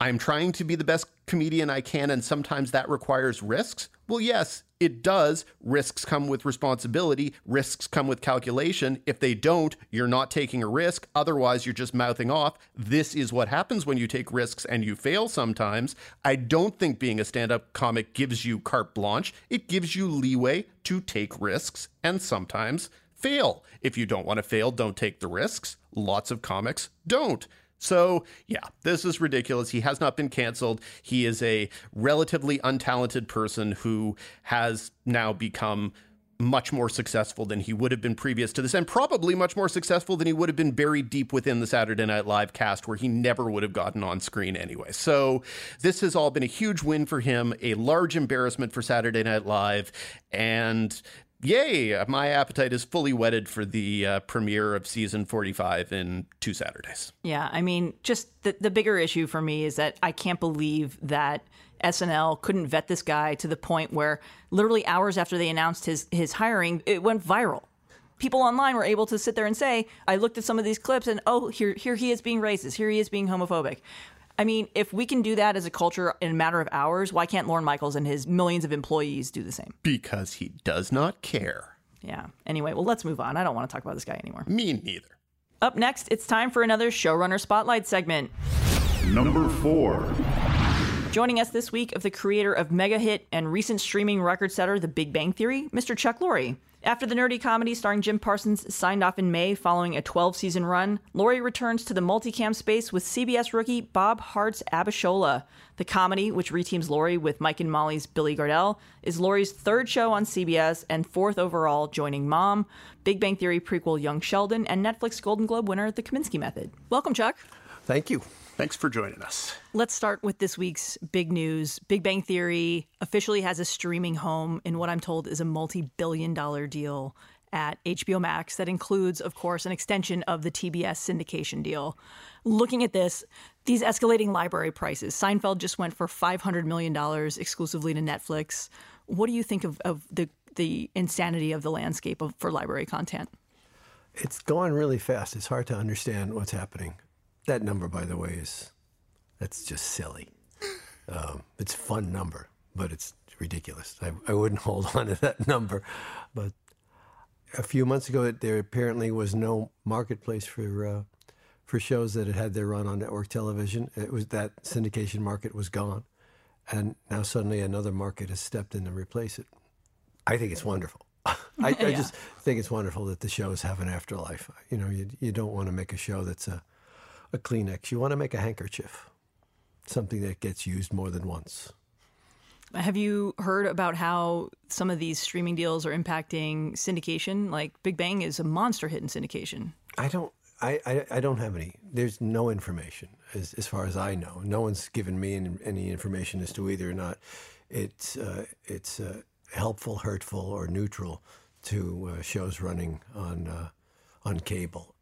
[SPEAKER 4] I'm trying to be the best comedian I can, and sometimes that requires risks. Well, yes, it does. Risks come with responsibility, risks come with calculation. If they don't, you're not taking a risk. Otherwise, you're just mouthing off. This is what happens when you take risks and you fail sometimes. I don't think being a stand up comic gives you carte blanche, it gives you leeway to take risks and sometimes fail. If you don't want to fail, don't take the risks. Lots of comics don't. So, yeah, this is ridiculous. He has not been canceled. He is a relatively untalented person who has now become much more successful than he would have been previous to this, and probably much more successful than he would have been buried deep within the Saturday Night Live cast, where he never would have gotten on screen anyway. So, this has all been a huge win for him, a large embarrassment for Saturday Night Live, and yay, my appetite is fully whetted for the uh, premiere of season 45 in two Saturdays.
[SPEAKER 3] Yeah, I mean, just the, the bigger issue for me is that I can't believe that SNL couldn't vet this guy to the point where literally hours after they announced his, his hiring, it went viral. People online were able to sit there and say, I looked at some of these clips and oh, here, here he is being racist, here he is being homophobic. I mean, if we can do that as a culture in a matter of hours, why can't Lorne Michaels and his millions of employees do the same?
[SPEAKER 4] Because he does not care.
[SPEAKER 3] Yeah. Anyway, well, let's move on. I don't want to talk about this guy anymore.
[SPEAKER 4] Me neither.
[SPEAKER 3] Up next, it's time for another Showrunner Spotlight segment.
[SPEAKER 5] Number four.
[SPEAKER 3] Joining us this week of the creator of mega hit and recent streaming record setter The Big Bang Theory, Mr. Chuck Lorre. After the nerdy comedy starring Jim Parsons signed off in May following a 12 season run, Lorre returns to the multicam space with CBS rookie Bob Hearts Abishola. The comedy, which reteams Lorre with Mike and Molly's Billy Gardell, is Lorre's third show on CBS and fourth overall, joining Mom, Big Bang Theory prequel Young Sheldon, and Netflix Golden Globe winner The Kominsky Method. Welcome, Chuck.
[SPEAKER 7] Thank you.
[SPEAKER 4] Thanks for joining us.
[SPEAKER 3] Let's start with this week's big news. Big Bang Theory officially has a streaming home in what I'm told is a multi billion dollar deal at HBO Max that includes, of course, an extension of the TBS syndication deal. Looking at this, these escalating library prices, Seinfeld just went for $500 million exclusively to Netflix. What do you think of, of the, the insanity of the landscape of, for library content?
[SPEAKER 7] It's going really fast. It's hard to understand what's happening. That number, by the way, is that's just silly. [gasps] Um, it's a fun number, but it's ridiculous. I, I wouldn't [laughs] hold on to that number. But a few months ago, there apparently was no marketplace for uh, for shows that had had their run on network television. It was that syndication market was gone, and now suddenly another market has stepped in to replace it. I think it's wonderful. [laughs] I, I [laughs] just think it's wonderful that the shows have an afterlife. You know, you you don't want to make a show that's a a Kleenex. You want to make a handkerchief, something that gets used more than once.
[SPEAKER 3] Have you heard about how some of these streaming deals are impacting syndication? Like Big Bang is a monster hit in syndication.
[SPEAKER 7] I don't. I, I, I don't have any. There's no information as, as far as I know. No one's given me any, any information as to whether or not it's uh, it's uh, helpful, hurtful, or neutral to uh, shows running on uh, on cable.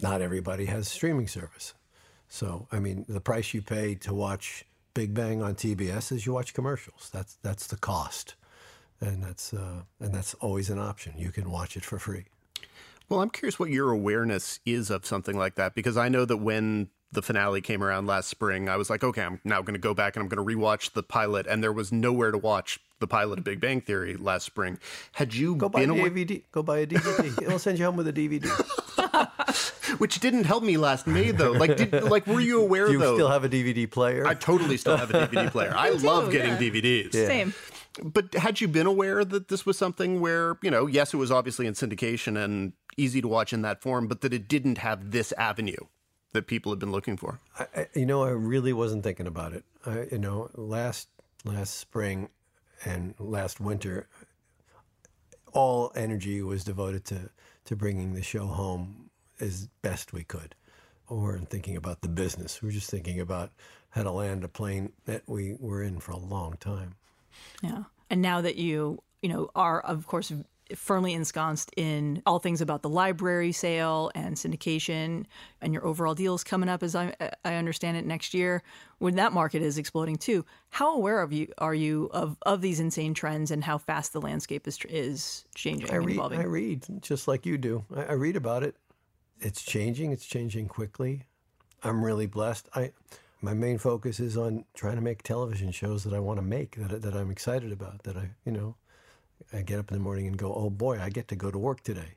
[SPEAKER 7] Not everybody has streaming service, so I mean the price you pay to watch Big Bang on TBS is you watch commercials. That's that's the cost, and that's uh, and that's always an option. You can watch it for free.
[SPEAKER 4] Well, I'm curious what your awareness is of something like that because I know that when the finale came around last spring, I was like, okay, I'm now going to go back and I'm going to rewatch the pilot, and there was nowhere to watch the pilot of Big Bang Theory last spring. Had you
[SPEAKER 7] Go buy a DVD. Go buy a DVD. It'll send you home with a DVD. [laughs] [laughs]
[SPEAKER 4] which didn't help me last May though? Like, did like were you aware
[SPEAKER 7] Do you
[SPEAKER 4] though?
[SPEAKER 7] still have a DVD player?
[SPEAKER 4] I totally still have a DVD [laughs] player. I love getting DVDs.
[SPEAKER 3] Same.
[SPEAKER 4] But had you been aware that this was something where, you know, yes, it was obviously in syndication and easy to watch in that form, but that it didn't have this avenue that people had been looking for?
[SPEAKER 7] I, I- you know, I really wasn't thinking about it. I, you know, last last spring and last winter, all energy was devoted to to bringing the show home as best we could. We weren't thinking about the business. We were just thinking about how to land a plane that we were in for a long time.
[SPEAKER 3] Yeah. And now that you, you know, are of course firmly ensconced in all things about the library sale and syndication and your overall deals coming up as I, I understand it next year when that market is exploding too how aware of you are you of, of these insane trends and how fast the landscape is is changing
[SPEAKER 7] I
[SPEAKER 3] and
[SPEAKER 7] read,
[SPEAKER 3] evolving
[SPEAKER 7] I read just like you do. I, I read about it. It's changing. It's changing quickly. I'm really blessed. I my main focus is on trying to make television shows that I want to make that that I'm excited about. That I you know I get up in the morning and go, oh boy, I get to go to work today.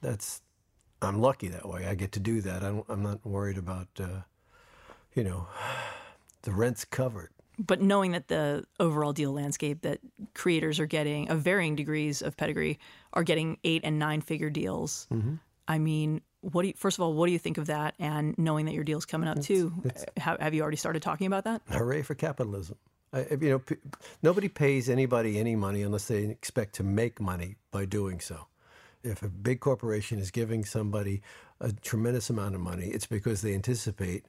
[SPEAKER 7] That's I'm lucky that way. I get to do that. I'm, I'm not worried about uh, you know [sighs] the rent's covered.
[SPEAKER 3] but knowing that the overall deal landscape that creators are getting of varying degrees of pedigree are getting eight and nine figure deals i mean what do you, first of all what do you think of that and knowing that your deal's coming up too have, have you already started talking about that
[SPEAKER 7] Hooray for capitalism! I, you know, p- nobody pays anybody any money unless they expect to make money by doing so. If a big corporation is giving somebody a tremendous amount of money, it's because they anticipate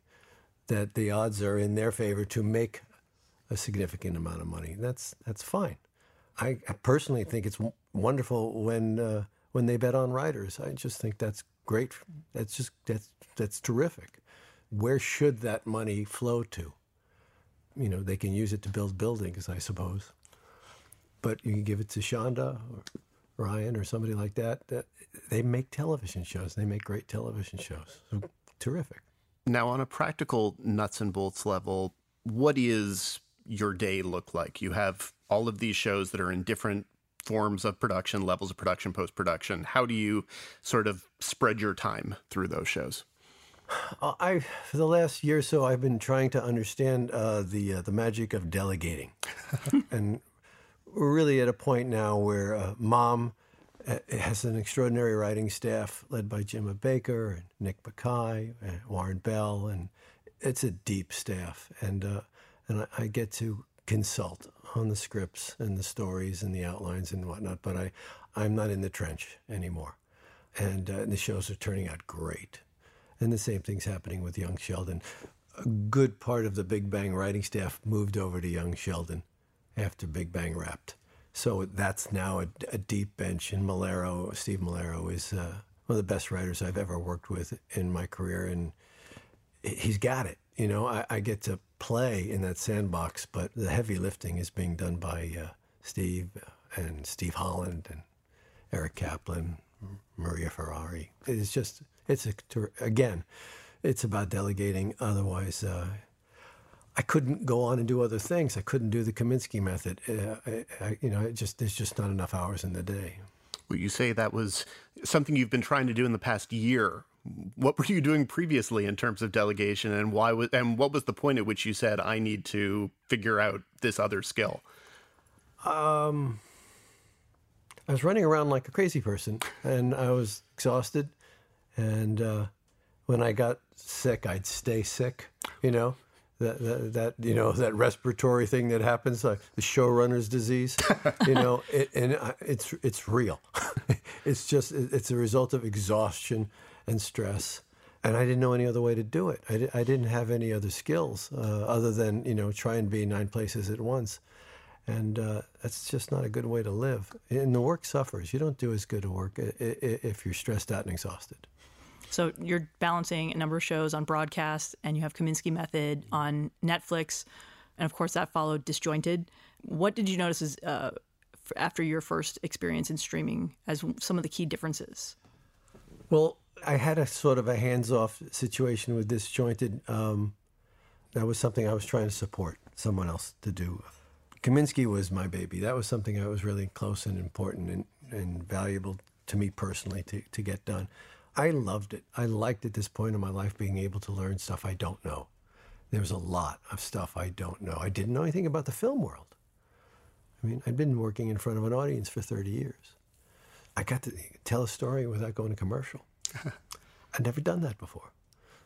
[SPEAKER 7] that the odds are in their favor to make a significant amount of money. That's that's fine. I, I personally think it's w- wonderful when uh, when they bet on writers. I just think that's great. That's just that's that's terrific. Where should that money flow to? you know, they can use it to build buildings, I suppose. But you can give it to Shonda or Ryan or somebody like that. that they make television shows. They make great television shows. So, terrific.
[SPEAKER 4] Now, on a practical nuts and bolts level, what is your day look like? You have all of these shows that are in different forms of production, levels of production, post production. How do you sort of spread your time through those shows?
[SPEAKER 7] Uh, I for the last year or so, I've been trying to understand uh, the uh, the magic of delegating, [laughs] and we're really at a point now where uh, Mom uh, has an extraordinary writing staff led by Gemma Baker and Nick Bakay and Warren Bell, and it's a deep staff, and uh, and I, I get to consult on the scripts and the stories and the outlines and whatnot, but I I'm not in the trench anymore, and, uh, and the shows are turning out great. And the same thing's happening with Young Sheldon. A good part of the Big Bang writing staff moved over to Young Sheldon after Big Bang wrapped. So that's now a, a deep bench. And Molaro, Steve Molaro, is uh, one of the best writers I've ever worked with in my career. And he's got it. You know, I, I get to play in that sandbox, but the heavy lifting is being done by uh, Steve and Steve Holland and Eric Kaplan, Maria Ferrari. It's just, it's a, again, it's about delegating. Otherwise, uh, I couldn't go on and do other things. I couldn't do the Kominsky method. Uh, I, I, you know, just there's just not enough hours in the day.
[SPEAKER 4] Well, you say that was something you've been trying to do in the past year. What were you doing previously in terms of delegation, and why was and what was the point at which you said I need to figure out this other skill?
[SPEAKER 7] Um, I was running around like a crazy person, and I was exhausted. And uh, when I got sick, I'd stay sick. You know, that, that, that you know that respiratory thing that happens, like the showrunner's disease. [laughs] you know, it, and it's it's real. [laughs] it's just it's a result of exhaustion and stress. And I didn't know any other way to do it. I, di- I didn't have any other skills uh, other than you know try and be nine places at once and uh, that's just not a good way to live. And the work suffers. You don't do as good a work if you're stressed out and exhausted.
[SPEAKER 3] So you're balancing a number of shows on broadcast, and you have Kominsky Method on Netflix, and of course that followed Disjointed. What did you notice as, uh, after your first experience in streaming as some of the key differences?
[SPEAKER 7] Well, I had a sort of a hands-off situation with disjointed. Um, that was something I was trying to support someone else to do. Kominsky was my baby. That was something that was really close and important and, and valuable to me personally to, to get done. I loved it. I liked at this point in my life being able to learn stuff I don't know. There was a lot of stuff I don't know. I didn't know anything about the film world. I mean, I'd been working in front of an audience for 30 years. I got to tell a story without going to commercial. [laughs] I'd never done that before.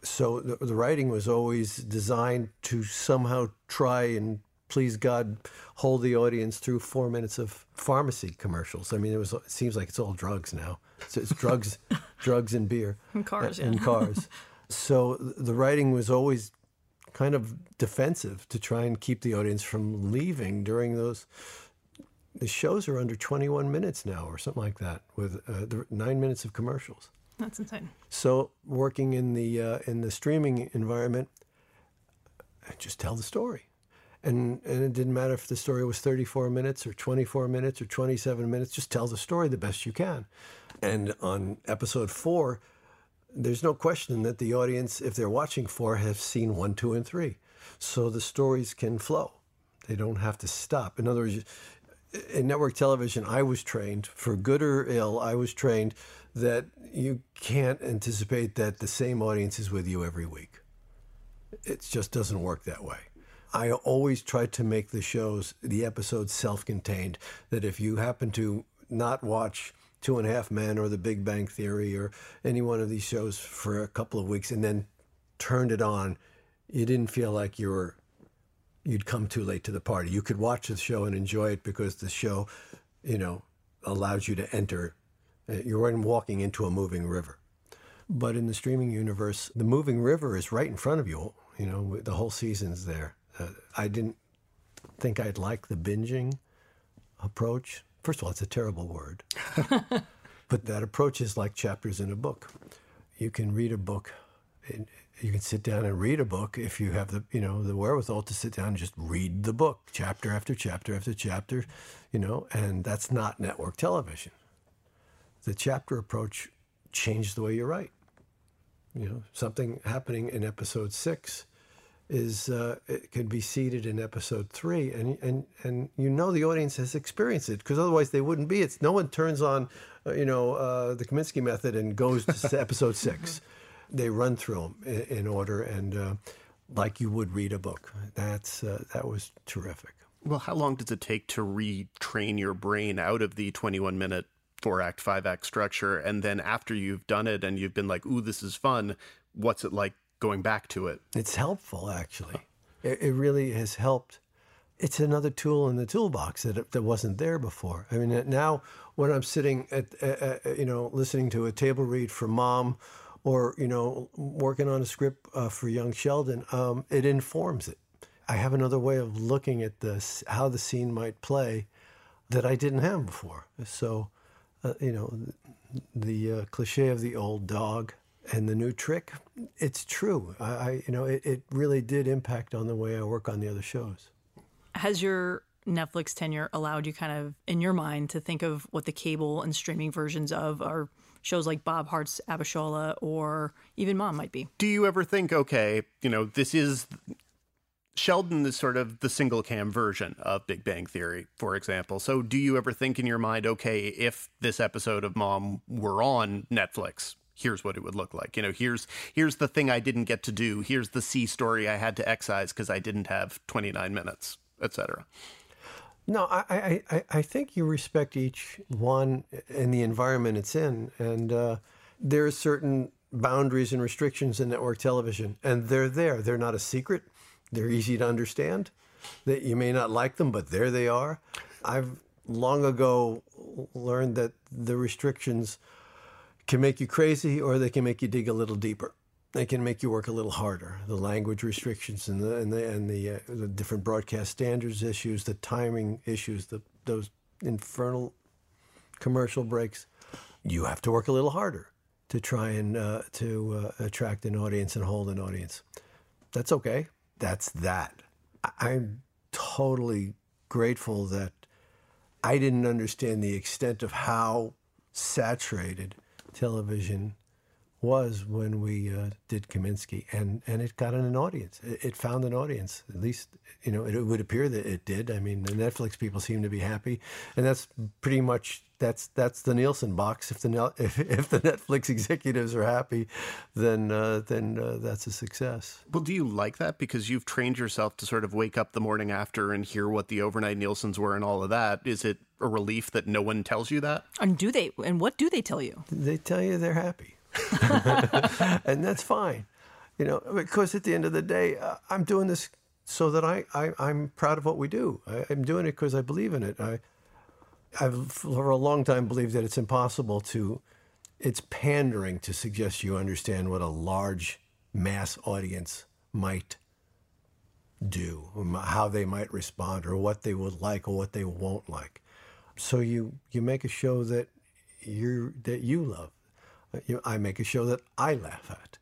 [SPEAKER 7] So the, the writing was always designed to somehow try and please God hold the audience through four minutes of pharmacy commercials. I mean, it was. It seems like it's all drugs now. So it's [laughs] drugs, drugs and beer
[SPEAKER 3] And cars,
[SPEAKER 7] and
[SPEAKER 3] yeah.
[SPEAKER 7] cars. [laughs] So the writing was always kind of defensive to try and keep the audience from leaving during those. The shows are under 21 minutes now, or something like that, with uh, nine minutes of commercials.
[SPEAKER 3] That's insane.
[SPEAKER 7] So working in the uh, in the streaming environment, just tell the story. And, and it didn't matter if the story was 34 minutes or 24 minutes or 27 minutes, just tell the story the best you can. And on episode four, there's no question that the audience, if they're watching four, have seen one, two, and three. So the stories can flow. They don't have to stop. In other words, in network television, I was trained, for good or ill, I was trained that you can't anticipate that the same audience is with you every week. It just doesn't work that way. I always try to make the shows, the episodes self contained, that if you happen to not watch Two and a Half Men or The Big Bang Theory or any one of these shows for a couple of weeks and then turned it on, you didn't feel like you were you'd come too late to the party. You could watch the show and enjoy it because the show, you know, allows you to enter. Uh, you're walking into a moving river. But in the streaming universe, the moving river is right in front of you. You know, the whole season's there. Uh, I didn't think I'd like the binging approach. First of all, it's a terrible word. [laughs] but that approach is like chapters in a book. You can read a book. You can sit down and read a book if you have the you know the wherewithal to sit down and just read the book chapter after chapter after chapter, you know, and that's not network television. The chapter approach changed the way you write. You know, something happening in episode six is uh, it could be seated in episode three, and and and you know the audience has experienced it because otherwise they wouldn't be. It's no one turns on, uh, you know, uh, the Kominsky method and goes to [laughs] episode six. They run through them in, in order and uh, like you would read a book. That's uh, that was terrific.
[SPEAKER 4] Well, how long does it take to retrain your brain out of the twenty-one minute four act, five act structure, and then after you've done it and you've been like, "Ooh, this is fun," what's it like going back to it.
[SPEAKER 7] It's helpful, actually. It, it really has helped. It's another tool in the toolbox that that wasn't there before. I mean, now when I'm sitting at, uh, you know, listening to a table read for mom, or you know, working on a script uh, for young Sheldon, um, it informs it. I have another way of looking at this, how the scene might play, that I didn't have before. So, uh, you know, the uh, cliche of the old dog and the new trick, it's true. I, I you know, it, it really did impact on the way I work on the other shows.
[SPEAKER 3] Has your Netflix tenure allowed you kind of in your mind to think of what the cable and streaming versions of are shows like Bob Hearts Abishola or even Mom might be?
[SPEAKER 4] Do you ever think, okay, you know, this is Sheldon is sort of the single cam version of Big Bang Theory, for example. So, do you ever think in your mind, okay, if this episode of Mom were on Netflix, here's what it would look like. You know, here's here's the thing I didn't get to do. Here's the C story I had to excise because I didn't have 29 minutes, etc.
[SPEAKER 7] No, I, I, I think you respect each one and the environment it's in, and uh, there are certain boundaries and restrictions in network television, and they're there. They're not a secret. They're easy to understand. That you may not like them, but there they are. I've long ago learned that the restrictions can make you crazy or they can make you dig a little deeper. They can make you work a little harder. The language restrictions and the and the and the, uh, the different broadcast standards issues, the timing issues, the those infernal commercial breaks. You have to work a little harder to try and uh, to uh, attract an audience and hold an audience. That's okay. That's that. I'm totally grateful that I didn't understand the extent of how saturated television was when we uh, did Kominsky, and and it got an audience. It, it, found an audience. At least you know it, it, would appear that it did. I mean, the Netflix people seem to be happy, and that's pretty much that's that's the Nielsen box. If the [laughs] if, if the Netflix [laughs] executives are happy, then uh, then uh, that's a success.
[SPEAKER 4] Well, do you like that because you've trained yourself to sort of wake up the morning after and hear what the overnight Nielsen's were and all of that? Is it a relief that no one tells you that?
[SPEAKER 3] And do they? And what do they tell you?
[SPEAKER 7] They tell you they're happy. [laughs] and that's fine, you know, because at the end of the day, uh, I'm doing this so that I, I am proud of what we do. I, am doing it because I believe in it. I I've for a long time believed that it's impossible to. It's pandering to suggest you understand what a large mass audience might do, how they might respond, or what they would like or what they won't like. So you you make a show that you that you love. You, I make a show that I laugh at,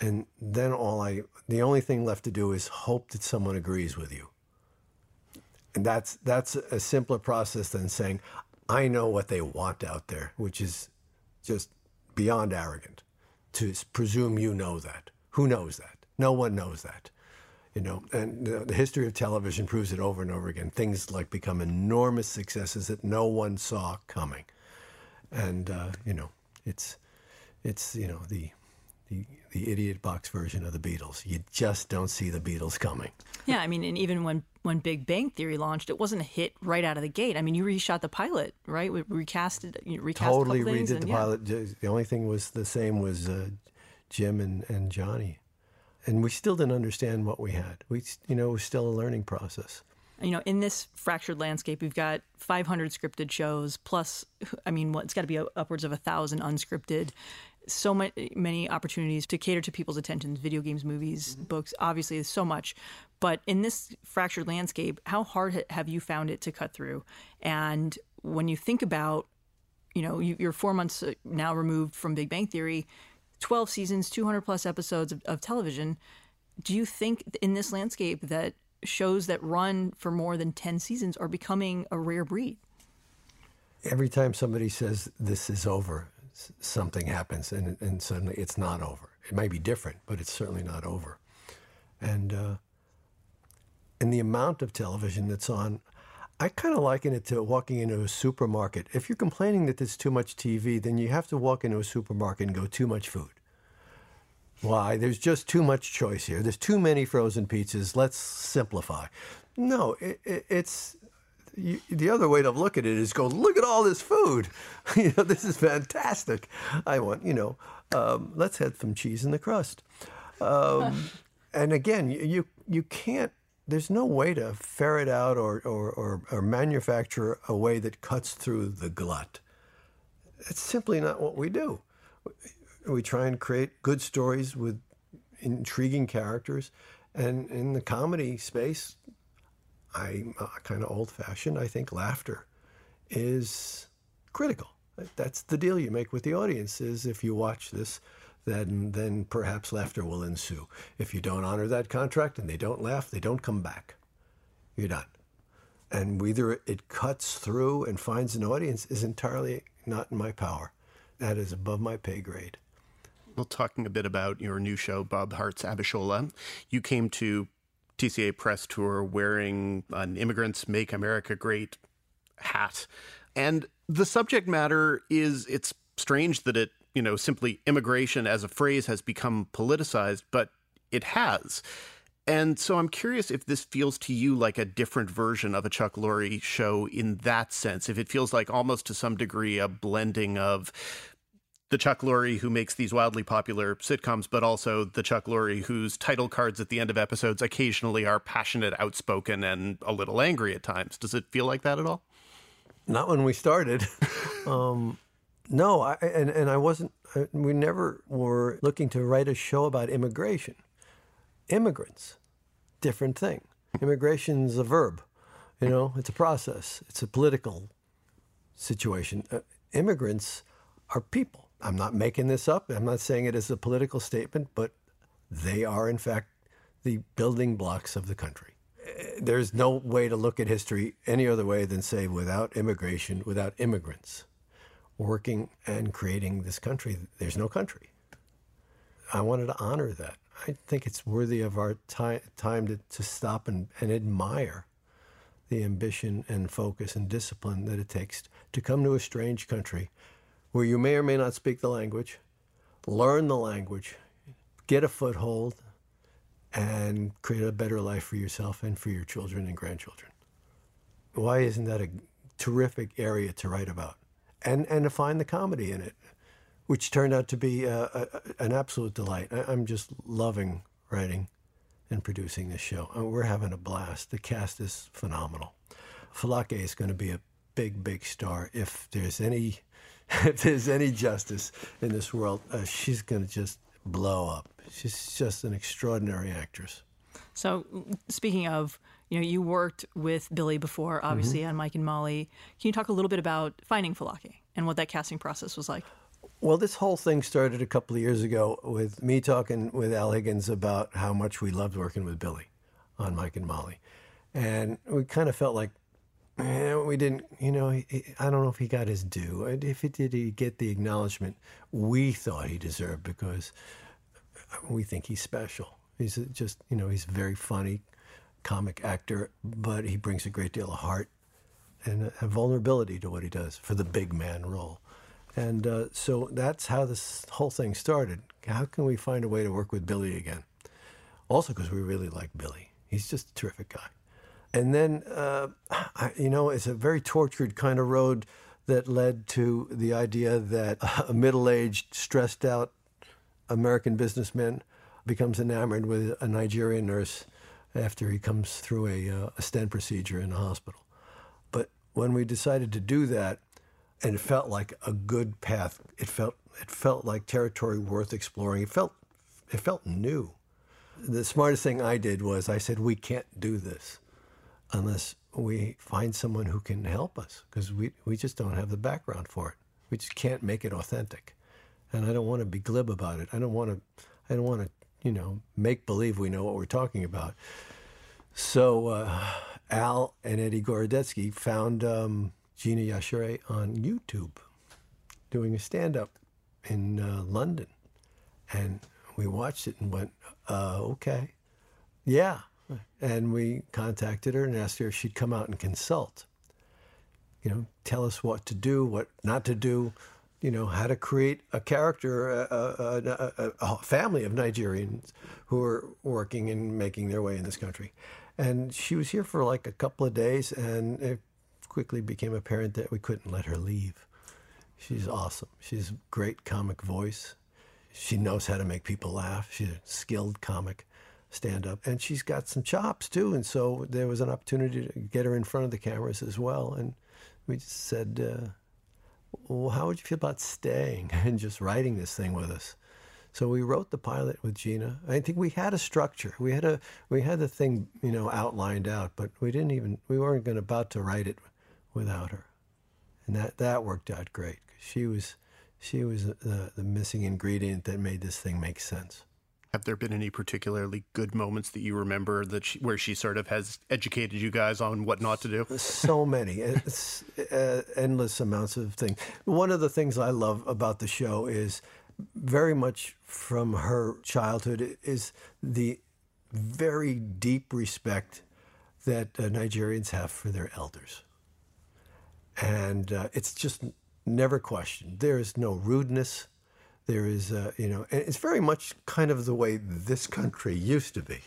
[SPEAKER 7] and then all I the only thing left to do is hope that someone agrees with you. And that's that's a simpler process than saying, I know what they want out there, which is just beyond arrogant to presume you know that. Who knows that? No one knows that. You know, and the, the history of television proves it over and over again. Things like become enormous successes that no one saw coming, and uh, you know, it's it's you know the the the idiot box version of the Beatles. You just don't see the Beatles coming.
[SPEAKER 3] Yeah, I mean, and even when when Big Bang Theory launched, it wasn't a hit right out of the gate. I mean, you reshot the pilot, right? We recasted, you recast
[SPEAKER 7] totally
[SPEAKER 3] redid
[SPEAKER 7] the
[SPEAKER 3] yeah.
[SPEAKER 7] pilot. The only thing was the same was uh, Jim and, and Johnny, and we still didn't understand what we had. We, you know, it was still a learning process.
[SPEAKER 3] You know, in this fractured landscape, we've got 500 scripted shows plus, I mean, what, it's got to be upwards of a thousand unscripted so many, many opportunities to cater to people's attentions video games movies mm-hmm. books obviously there's so much. But in this fractured landscape how hard have you found it to cut through? And when you think about you know you, are four months uh, now removed from big bang theory 12 seasons 200 plus episodes of, of television do you think in this landscape that shows that run for more than 10 seasons are becoming a rare breed?
[SPEAKER 7] Every time somebody says this is over something happens and, and suddenly it's not over. It may be different, but it's certainly not over. And uh, and the amount of television that's on, I kind of liken it to walking into a supermarket. If you're complaining that there's too much TV, then you have to walk into a supermarket and go too much food. Why? There's just too much choice here. There's too many frozen pizzas. Let's simplify. No, it, it, it's you, the other way to look at it is go look at all this food. [laughs] you know, this is fantastic. I want you know, um, let's have some cheese in the crust. Um, [laughs] and again, you you can't. There's no way to ferret out or, or, or, or manufacture a way that cuts through the glut. It's simply not what we do. We try and create good stories with intriguing characters, and in the comedy space, I'm uh, kind of old fashioned. I think laughter is critical. That's the deal you make with the audience is if you watch this, then then perhaps laughter will ensue. If you don't honor that contract and they don't laugh, they don't come back. You're done. And whether it cuts through and finds an audience is entirely not in my power. That is above my pay grade.
[SPEAKER 4] Well, talking a bit about your new show, Bob Hearts Abishola, you came to TCA press tour wearing an Immigrants Make America Great hat. And the subject matter is it's strange that it, you know, simply immigration as a phrase has become politicized, but it has. And so I'm curious if this feels to you like a different version of a Chuck Lorre show in that sense, if it feels like almost to some degree a blending of the Chuck Lorre who makes these wildly popular sitcoms, but also the Chuck Lorre whose title cards at the end of episodes occasionally are passionate, outspoken, and a little angry at times. Does it feel like that at all?
[SPEAKER 7] Not when we started. [laughs] um, no, I, and and I wasn't. We never were looking to write a show about immigration. Immigrants, different thing. Immigration is a verb. You know, it's a process. It's a political situation. Uh, immigrants are people I'm not making this up. I'm not saying it as a political statement, but they are, in fact, the building blocks of the country. There's no way to look at history any other way than say without immigration, without immigrants working and creating this country, there's no country. I wanted to honor that. I think it's worthy of our time, time to, to stop and, and admire the ambition and focus and discipline that it takes to come to a strange country where you may or may not speak the language, learn the language, get a foothold, and create a better life for yourself and for your children and grandchildren. Why isn't that a terrific area to write about? And, and to find the comedy in it, which turned out to be a, a, an absolute delight. I, I'm just loving writing and producing this show. I uh, mean, we're having a blast. The cast is phenomenal. Folake is going to be a big, big star. If there's any [laughs] if there's any justice in this world, uh, she's going to just blow up. She's just an extraordinary actress.
[SPEAKER 3] So, speaking of, you know, you worked with Billy before, obviously,
[SPEAKER 7] Mm-hmm.
[SPEAKER 3] on Mike and Molly. Can you talk a little bit about finding Folake and what that casting process was like?
[SPEAKER 7] Well, this whole thing started a couple of years ago with me talking with Al Higgins about how much we loved working with Billy on Mike and Molly. And we kind of felt like, eh, we didn't, you know, I don't know if he got his due. If he did, he get the acknowledgement we thought he deserved because we think he's special. He's just, you know, he's a very funny comic actor, but he brings a great deal of heart and a vulnerability to what he does for the big man role. And uh, so that's how this whole thing started. How can we find a way to work with Billy again? Also, because we really like Billy. He's just a terrific guy. And then, uh, I, you know, it's a very tortured kind of road that led to the idea that a middle aged, stressed out American businessman becomes enamored with a Nigerian nurse after he comes through a, uh, a stent procedure in a hospital. But when we decided to do that, and it felt like a good path, it felt it felt like territory worth exploring. It felt it felt new. The smartest thing I did was I said we can't do this unless we find someone who can help us because we we just don't have the background for it. We just can't make it authentic. And I don't want to be glib about it. I don't want to I don't want to, you know, make believe we know what we're talking about. So uh, Al and Eddie Gorodetsky found um, Gina Yashere on YouTube doing a stand-up in uh, London, and we watched it and went, uh, "Okay, yeah." And we contacted her and asked her if she'd come out and consult. You know, tell us what to do, what not to do. You know, how to create a character, a, a, a, a family of Nigerians who are working and making their way in this country. And she was here for like a couple of days, and it quickly became apparent that we couldn't let her leave. She's awesome. She's great comic voice. She knows how to make people laugh. She's a skilled comic stand up. And she's got some chops too. And so there was an opportunity to get her in front of the cameras as well. And we just said, uh, well, how would you feel about staying [laughs] and just writing this thing with us? So we wrote the pilot with Gina. I think we had a structure. We had a we had the thing, you know, outlined out, but we didn't even we weren't going about to write it without her. And that that worked out great. She was she was the, the missing ingredient that made this thing make sense.
[SPEAKER 4] Have there been any particularly good moments that you remember that she, where she sort of has educated you guys on what not to do?
[SPEAKER 7] so many. It's uh, endless amounts of things. One of the things i love about the show is very much from her childhood is the very deep respect that uh, nigerians have for their elders. And uh, it's just never questioned. There is no rudeness there is uh, you know and it's very much kind of the way this country used to be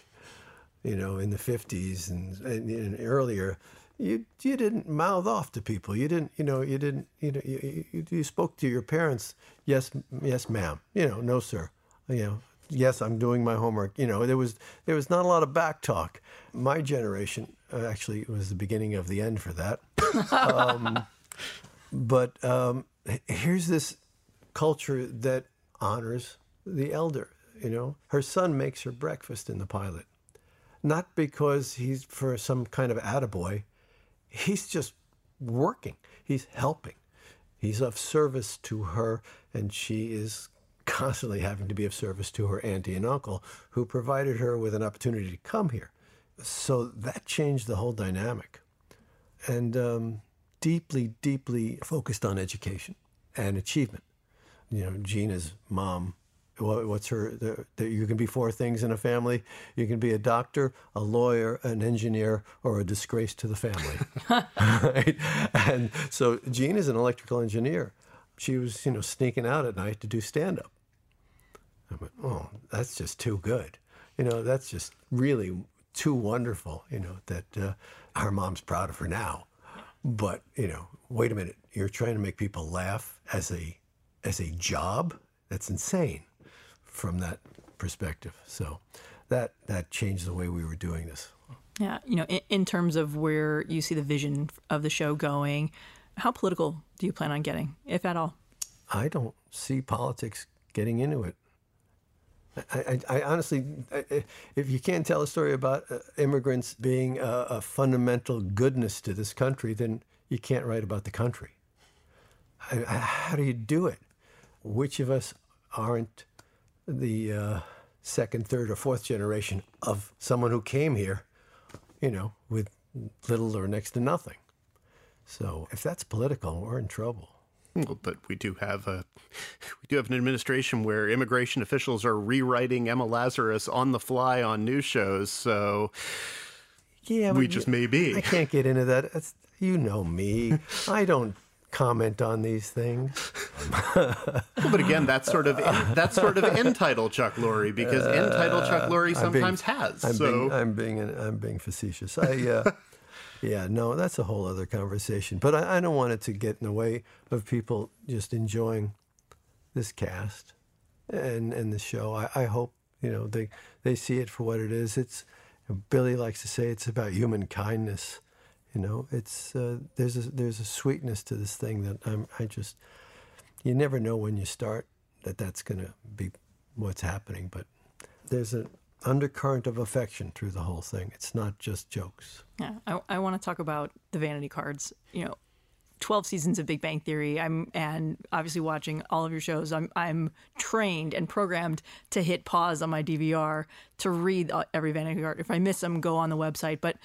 [SPEAKER 7] you know, in the 50s and, and, and earlier, you you didn't mouth off to people. You didn't, you know, you didn't, you know, you, you, you spoke to your parents. Yes, yes, ma'am. You know, no, sir. You know, yes, I'm doing my homework. You know, there was there was not a lot of back talk. My generation uh, actually was the beginning of the end for that. [laughs] um, but um, here's this culture that honors the elder. You know, her son makes her breakfast in the pilot not because he's for some kind of attaboy. He's just working. He's helping. He's of service to her, and she is constantly having to be of service to her auntie and uncle who provided her with an opportunity to come here. So that changed the whole dynamic. And um, deeply, deeply focused on education and achievement. You know, Gina's mom. What, what's her the, you can be four things in a family. You can be a doctor a lawyer an engineer or a disgrace to the family. [laughs] Right? And so jean is an electrical engineer. She was you know sneaking out at night to do stand up i went oh that's just too good. You know that's just really too wonderful you know that uh, our mom's proud of her now. But you know wait a minute. You're trying to make people laugh as a as a job that's insane from that perspective. So that that changed the way we were doing this.
[SPEAKER 3] Yeah, you know, in, in terms of where you see the vision of the show going, how political do you plan on getting, if at all?
[SPEAKER 7] I don't see politics getting into it. I, I, I honestly, I, if you can't tell a story about uh, immigrants being a, a fundamental goodness to this country, then you can't write about the country. How do you do it? Which of us aren't the uh, second, third, or fourth generation of someone who came here, you know, with little or next to nothing? So if that's political, we're in trouble.
[SPEAKER 4] Well, but we do have a we do have an administration where immigration officials are rewriting Emma Lazarus on the fly on news shows. So
[SPEAKER 7] yeah,
[SPEAKER 4] we just may be.
[SPEAKER 7] I can't get into that. It's, you know me. [laughs] I don't comment on these things.
[SPEAKER 4] but again, that's sort of that's sort of entitled Chuck Lorre because entitled Chuck Lorre sometimes
[SPEAKER 7] being,
[SPEAKER 4] has.
[SPEAKER 7] I'm
[SPEAKER 4] so
[SPEAKER 7] being, I'm being I'm being facetious. I uh, [laughs] yeah no, that's a whole other conversation. But I, I don't want it to get in the way of people just enjoying this cast and and the show. I, I hope you know they they see it for what it is. It's Billy likes to say it's about human kindness. You know, it's uh, there's a there's a sweetness to this thing that I'm I just you never know when you start that that's going to be what's happening, but there's an undercurrent of affection through the whole thing. It's not just jokes.
[SPEAKER 3] Yeah, I, I want to talk about the vanity cards. You know, 12 seasons of Big Bang Theory. I'm and obviously watching all of your shows. I'm I'm trained and programmed to hit pause on my DVR to read every vanity card. If I miss them, go on the website. But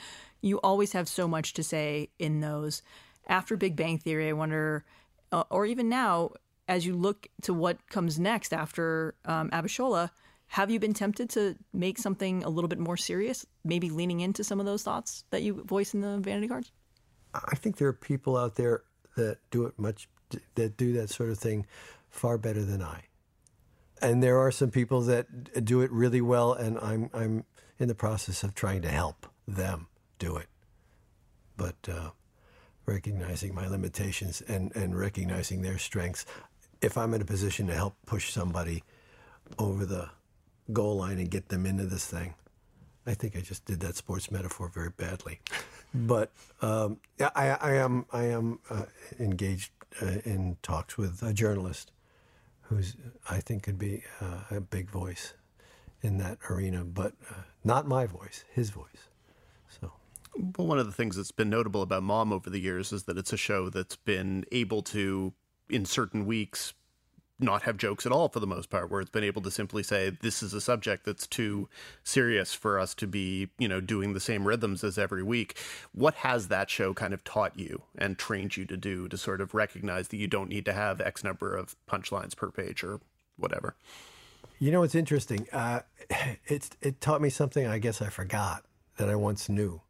[SPEAKER 3] you always have so much to say in those. After Big Bang Theory, I wonder, uh, or even now, as you look to what comes next after um, Abishola, have you been tempted to make something a little bit more serious, maybe leaning into some of those thoughts that you voice in the vanity cards?
[SPEAKER 7] I think there are people out there that do it much that do that sort of thing far better than I. And there are some people that do it really well, and I'm I'm in the process of trying to help them do it. But uh, recognizing my limitations and, and recognizing their strengths, if I'm in a position to help push somebody over the goal line and get them into this thing, I think I just did that sports metaphor very badly. [laughs] But um, I, I, am I am uh, engaged uh, in talks with a journalist who's I think could be uh, a big voice in that arena, but uh, not my voice, his voice.
[SPEAKER 4] Well, one of the things that's been notable about Mom over the years is that it's a show that's been able to, in certain weeks, not have jokes at all for the most part, where it's been able to simply say, this is a subject that's too serious for us to be, you know, doing the same rhythms as every week. What has that show kind of taught you and trained you to do to sort of recognize that you don't need to have X number of punchlines per page or whatever?
[SPEAKER 7] You know, it's interesting. Uh, [laughs] it's, it taught me something I guess I forgot that I once knew.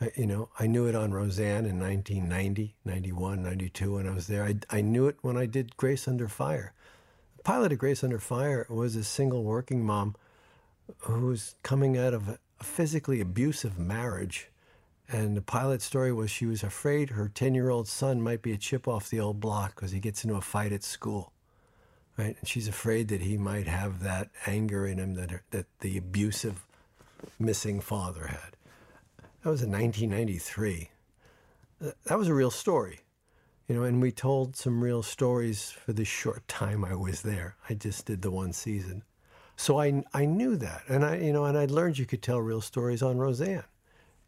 [SPEAKER 7] I, you know, I knew it on Roseanne in 1990, 91, 92 when I was there. I, I knew it when I did Grace Under Fire The pilot of Grace Under Fire was a single working mom who was coming out of a, physically abusive marriage. And the pilot story was she was afraid her 10 year old son might be a chip off the old block because he gets into a fight at school. Right? And she's afraid that he might have that anger in him that, that the abusive missing father had. That was in 1993. That was a real story you know, and we told some real stories for the short time I was there. I just did the one season. So I, I knew that. And I, you know, and I learned you could tell real stories on Roseanne.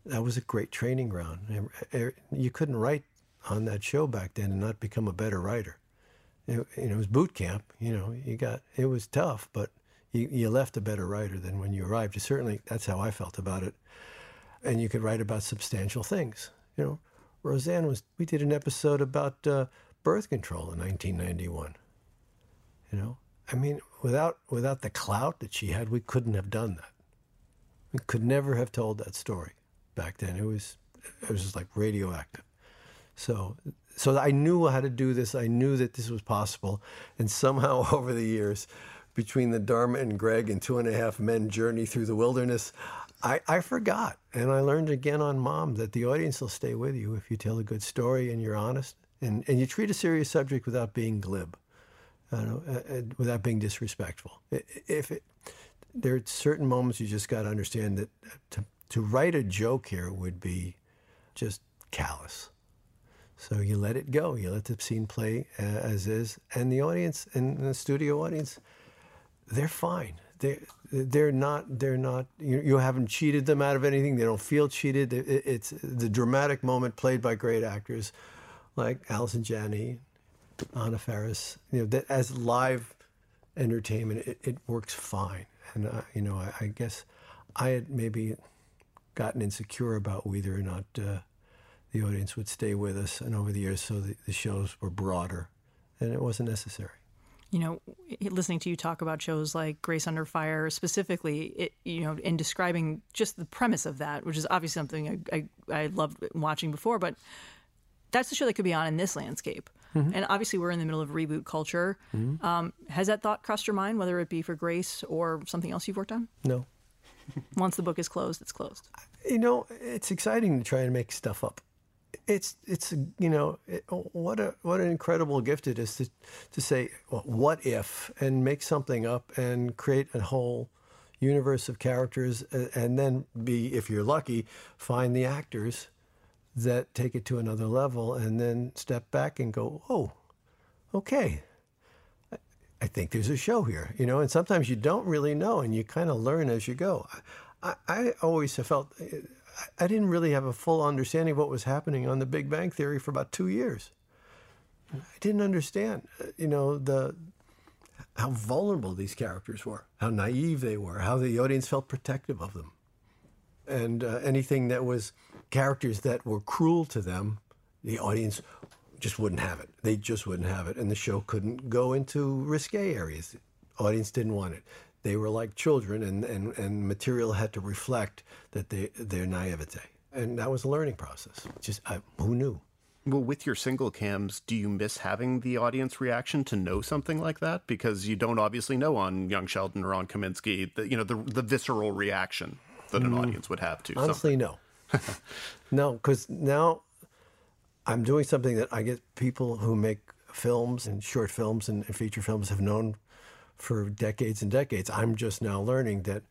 [SPEAKER 7] That was a great training ground. Er, you couldn't write on that show back then and not become a better writer. It, it was boot camp. You know, you got, it was tough, but you, you left a better writer than when you arrived. certainly, that's how I felt about it. And you could write about substantial things, you know Roseanne was, we did an episode about uh, birth control in 1991. You know, I mean, without without the clout that she had, we couldn't have done that. We could never have told that story back then. It was it was just like radioactive. So so I knew how to do this. I knew that this was possible, and somehow [laughs] over the years, between the Dharma and Greg and Two and a Half Men journey through the wilderness, I, I forgot. And I learned again on Mom that the audience will stay with you if you tell a good story and you're honest and, and you treat a serious subject without being glib, know, uh, uh, without being disrespectful. If it, there are certain moments you just got to understand that to, to write a joke here would be just callous. So you let it go. You let the scene play uh, as is, and the audience and the studio audience, they're fine they they're not they're not you, you haven't cheated them out of anything. They don't feel cheated. It, it's the dramatic moment played by great actors like Allison Janney, Anna Faris. You know that as live entertainment, it, it works fine. And uh, you know, I, I, guess I had maybe gotten insecure about whether or not uh, the audience would stay with us, and over the years, so the, the shows were broader, and it wasn't necessary
[SPEAKER 3] you know, listening to you talk about shows like Grace Under Fire, specifically, it, you know, in describing just the premise of that, which is obviously something I, I, I loved watching before, but that's the show that could be on in this landscape. Mm-hmm. And obviously, we're in the middle of reboot culture. Mm-hmm. Um, has that thought crossed your mind, whether it be for Grace or something else you've worked on?
[SPEAKER 7] No.
[SPEAKER 3] Once the book is closed, it's closed.
[SPEAKER 7] You know, it's exciting to try and make stuff up it's it's you know it, what a what an incredible gift it is to to say well, what if and make something up and create a whole universe of characters and then be if you're lucky find the actors that take it to another level and then step back and go oh okay. I think there's a show here you know? And sometimes you don't really know and you kind of learn as you go. I, I always have felt I didn't really have a full understanding of what was happening on the Big Bang Theory for about two years. I didn't understand, uh, you know, the how vulnerable these characters were, how naive they were, how the audience felt protective of them, and uh, anything that was characters that were cruel to them, the audience just wouldn't have it. They just wouldn't have it, and the show couldn't go into risque areas. The audience didn't want it they were like children, and, and, and material had to reflect that they, their naivete. And that was a learning process. Just I, who knew?
[SPEAKER 4] Well, with your single cams, do you miss having the audience reaction to know something like that? Because you don't obviously know on Young Sheldon or on Kominsky, the, you know, the, the visceral reaction that an mm, audience would have to.
[SPEAKER 7] Honestly, something. no, [laughs] no, because now I'm doing something that I get people who make films and short films and feature films have known for decades and decades. I'm just now learning that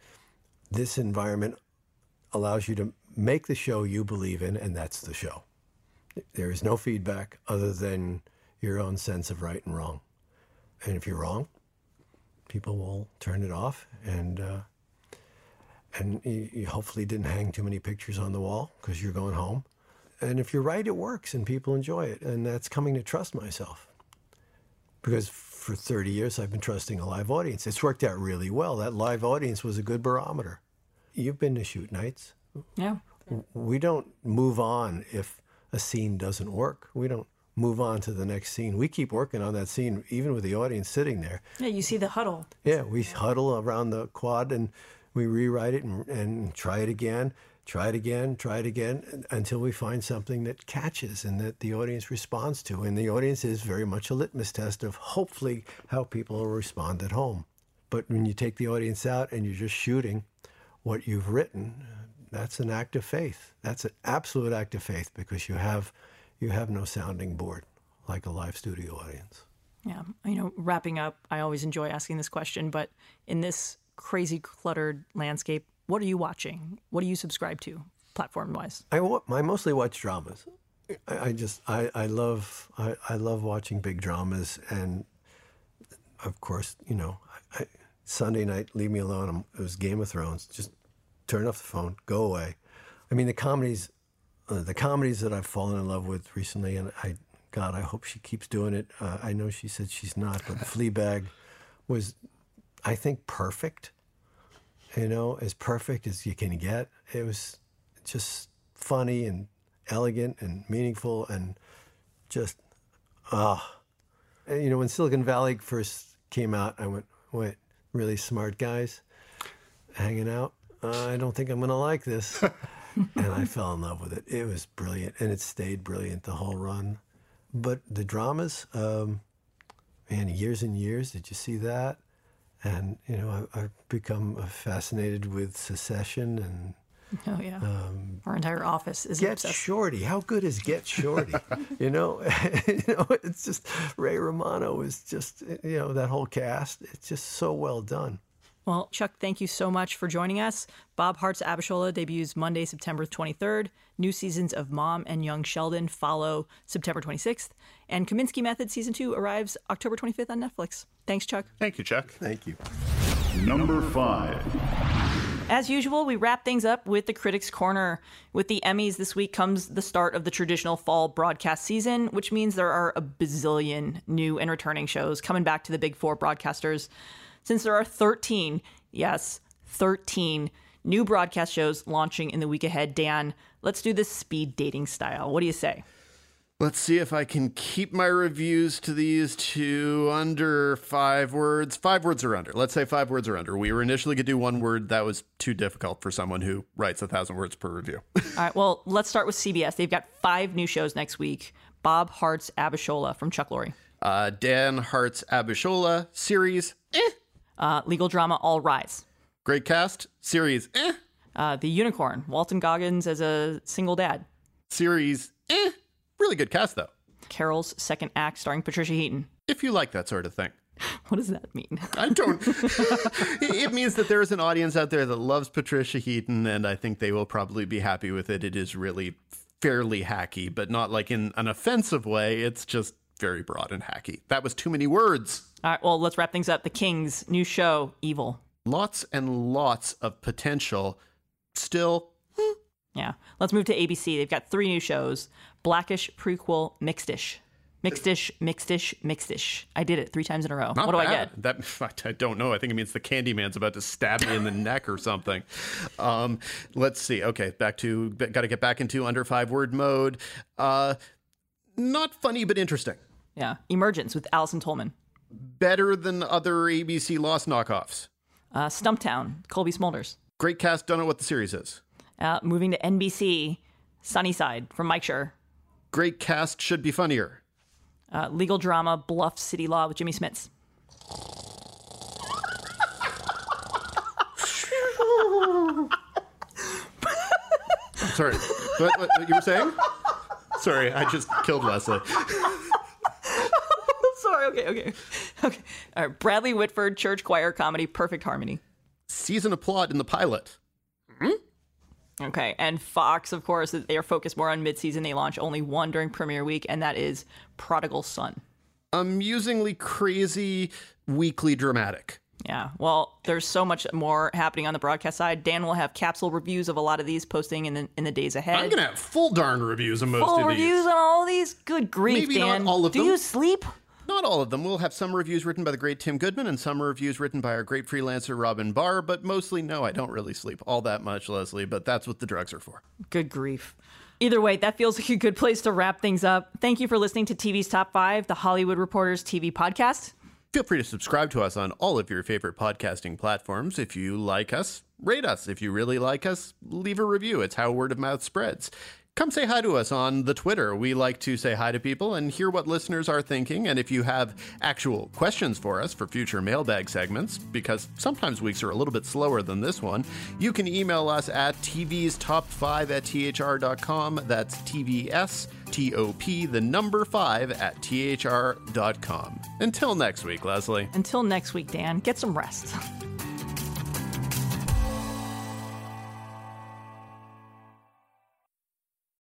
[SPEAKER 7] this environment allows you to make the show you believe in, and that's the show. There is no feedback other than your own sense of right and wrong. And if you're wrong, people will turn it off, and uh, and you, hopefully didn't hang too many pictures on the wall because you're going home. And if you're right, it works, and people enjoy it, and that's coming to trust myself because for 30 years, I've been trusting a live audience. It's worked out really well. That live audience was a good barometer. You've been to shoot nights.
[SPEAKER 3] Yeah.
[SPEAKER 7] We don't move on if a scene doesn't work. We don't move on to the next scene. We keep working on that scene, even with the audience sitting there.
[SPEAKER 3] Yeah, you see the huddle.
[SPEAKER 7] Yeah, we huddle around the quad and we rewrite it and, and try it again try it again, try it again until we find something that catches and that the audience responds to. And the audience is very much a litmus test of hopefully how people will respond at home. But when you take the audience out and you're just shooting what you've written, that's an act of faith. That's an absolute act of faith because you have you have no sounding board like a live studio audience.
[SPEAKER 3] Yeah, you know, wrapping up, I always enjoy asking this question, but in this crazy cluttered landscape, what are you watching? What do you subscribe to, platform wise?
[SPEAKER 7] I, I mostly watch dramas. I, I just I, I love I, I love watching big dramas and of course you know I, Sunday night leave me alone. it was Game of Thrones. Just turn off the phone, go away. I mean the comedies, uh, the comedies that I've fallen in love with recently, and I God I hope she keeps doing it. Uh, I know she said she's not, but [laughs] Fleabag was I think perfect you know, as perfect as you can get. It was just funny and elegant and meaningful and just ah. Uh, you know, when Silicon Valley first came out, I went, "Wait, really smart guys hanging out? Uh, I don't think I'm going to like this." [laughs] and I fell in love with it. It was brilliant, and it stayed brilliant the whole run. But the dramas, um, man, years and years. Did you see that? And you know I, have become fascinated with Succession and
[SPEAKER 3] oh yeah um, our entire office is
[SPEAKER 7] get
[SPEAKER 3] obsessed.
[SPEAKER 7] shorty how good is get shorty [laughs] you know [laughs] you know it's just ray romano is just you know that whole cast it's just so well done
[SPEAKER 3] well, Chuck, thank you so much for joining us. Bob Hearts Abishola debuts Monday, September 23rd. New seasons of Mom and Young Sheldon follow September 26th. And Kominsky Method Season 2 arrives October 25th on Netflix. Thanks, Chuck.
[SPEAKER 4] Thank you, Chuck.
[SPEAKER 7] Thank you.
[SPEAKER 5] Number 5.
[SPEAKER 3] As usual, we wrap things up with the Critics Corner. With the Emmys this week comes the start of the traditional fall broadcast season, which means there are a bazillion new and returning shows coming back to the big four broadcasters. Since there are 13, yes, 13 new broadcast shows launching in the week ahead, Dan, let's do this speed dating style. What do you say?
[SPEAKER 4] Let's see if I can keep my reviews to these to under five words. Five words or under. Let's say five words or under. We were initially going to do one word. That was too difficult for someone who writes a thousand words per review. [laughs]
[SPEAKER 3] All right, well, let's start with CBS. They've got five new shows next week. Bob Hearts Abishola from Chuck Lorre.
[SPEAKER 4] Uh, Dan Hart's Abishola series. Eh.
[SPEAKER 3] Uh, legal drama All Rise.
[SPEAKER 4] Great cast. Series. Eh.
[SPEAKER 3] Uh, the Unicorn, Walton Goggins as a single dad.
[SPEAKER 4] Series. Eh. Really good cast, though.
[SPEAKER 3] Carol's second act starring Patricia Heaton.
[SPEAKER 4] If you like that sort of thing. [laughs]
[SPEAKER 3] What does that mean?
[SPEAKER 4] I don't. [laughs] [laughs] it means that there is an audience out there that loves Patricia Heaton, and I think they will probably be happy with it. It is really fairly hacky, but not like in an offensive way. It's just very broad and hacky. That was too many words.
[SPEAKER 3] All right, well, let's wrap things up. The Kings, new show, Evil.
[SPEAKER 4] Lots and lots of potential. Still,
[SPEAKER 3] Yeah. Let's move to ABC. They've got three new shows Blackish, Prequel, Mixedish. Mixedish, Mixedish, Mixedish. I did it three times in a row.
[SPEAKER 4] Not
[SPEAKER 3] what do I get?
[SPEAKER 4] That [laughs] I don't know. I think it means the Candyman's about to stab me in the [laughs] neck or something. Um, let's see. Okay, back to got to get back into under five word mode. Uh, not funny, but interesting.
[SPEAKER 3] Yeah. Emergence with Allison Tolman.
[SPEAKER 4] Better than other ABC Lost knockoffs.
[SPEAKER 3] Uh, Stumptown, Cobie Smulders.
[SPEAKER 4] Great cast. Don't know what the series is.
[SPEAKER 3] Uh, moving to NBC, Sunnyside from Mike Schur.
[SPEAKER 4] Great cast. Should be funnier.
[SPEAKER 3] Uh, legal drama, Bluff City Law with Jimmy Smits. [laughs]
[SPEAKER 4] Sorry. what, what, what you were saying? Sorry, I just killed Lesley. [laughs]
[SPEAKER 3] Sorry, okay, okay. Okay. All right. Bradley Whitford, church choir comedy, Perfect Harmony.
[SPEAKER 4] Season of plot in the pilot.
[SPEAKER 3] Okay. And Fox, of course, they are focused more on midseason. They launch only one during premiere week, and that is Prodigal Son.
[SPEAKER 4] Amusingly crazy, weekly dramatic.
[SPEAKER 3] Yeah. Well, there's so much more happening on the broadcast side. Dan will have capsule reviews of a lot of these posting in the in the days ahead.
[SPEAKER 4] I'm gonna have full darn reviews of most
[SPEAKER 3] Full
[SPEAKER 4] of
[SPEAKER 3] reviews
[SPEAKER 4] these.
[SPEAKER 3] on all these. Good grief,
[SPEAKER 4] Maybe not
[SPEAKER 3] Dan.
[SPEAKER 4] all of
[SPEAKER 3] Do
[SPEAKER 4] them.
[SPEAKER 3] you sleep?
[SPEAKER 4] Not all of them. We'll have some reviews written by the great Tim Goodman and some reviews written by our great freelancer Robyn Bahr, but mostly no, I don't really sleep all that much, Lesley, but that's what the drugs are for.
[SPEAKER 3] Good grief. Either way, that feels like a good place to wrap things up. Thank you for listening to TV's Top 5, the Hollywood Reporters TV podcast.
[SPEAKER 4] Feel free to subscribe to us on all of your favorite podcasting platforms. If you like us, rate us. If you really like us, leave a review. It's how word of mouth spreads. Come say hi to us on the Twitter. We like to say hi to people and hear what listeners are thinking. And if you have actual questions for us for future mailbag segments, because sometimes weeks are a little bit slower than this one, you can email us at tv's top 5 at thr.com. That's TVS TOP, the number 5 at thr.com. Until next week, Lesley.
[SPEAKER 3] Until next week, Dan, get some rest. [laughs]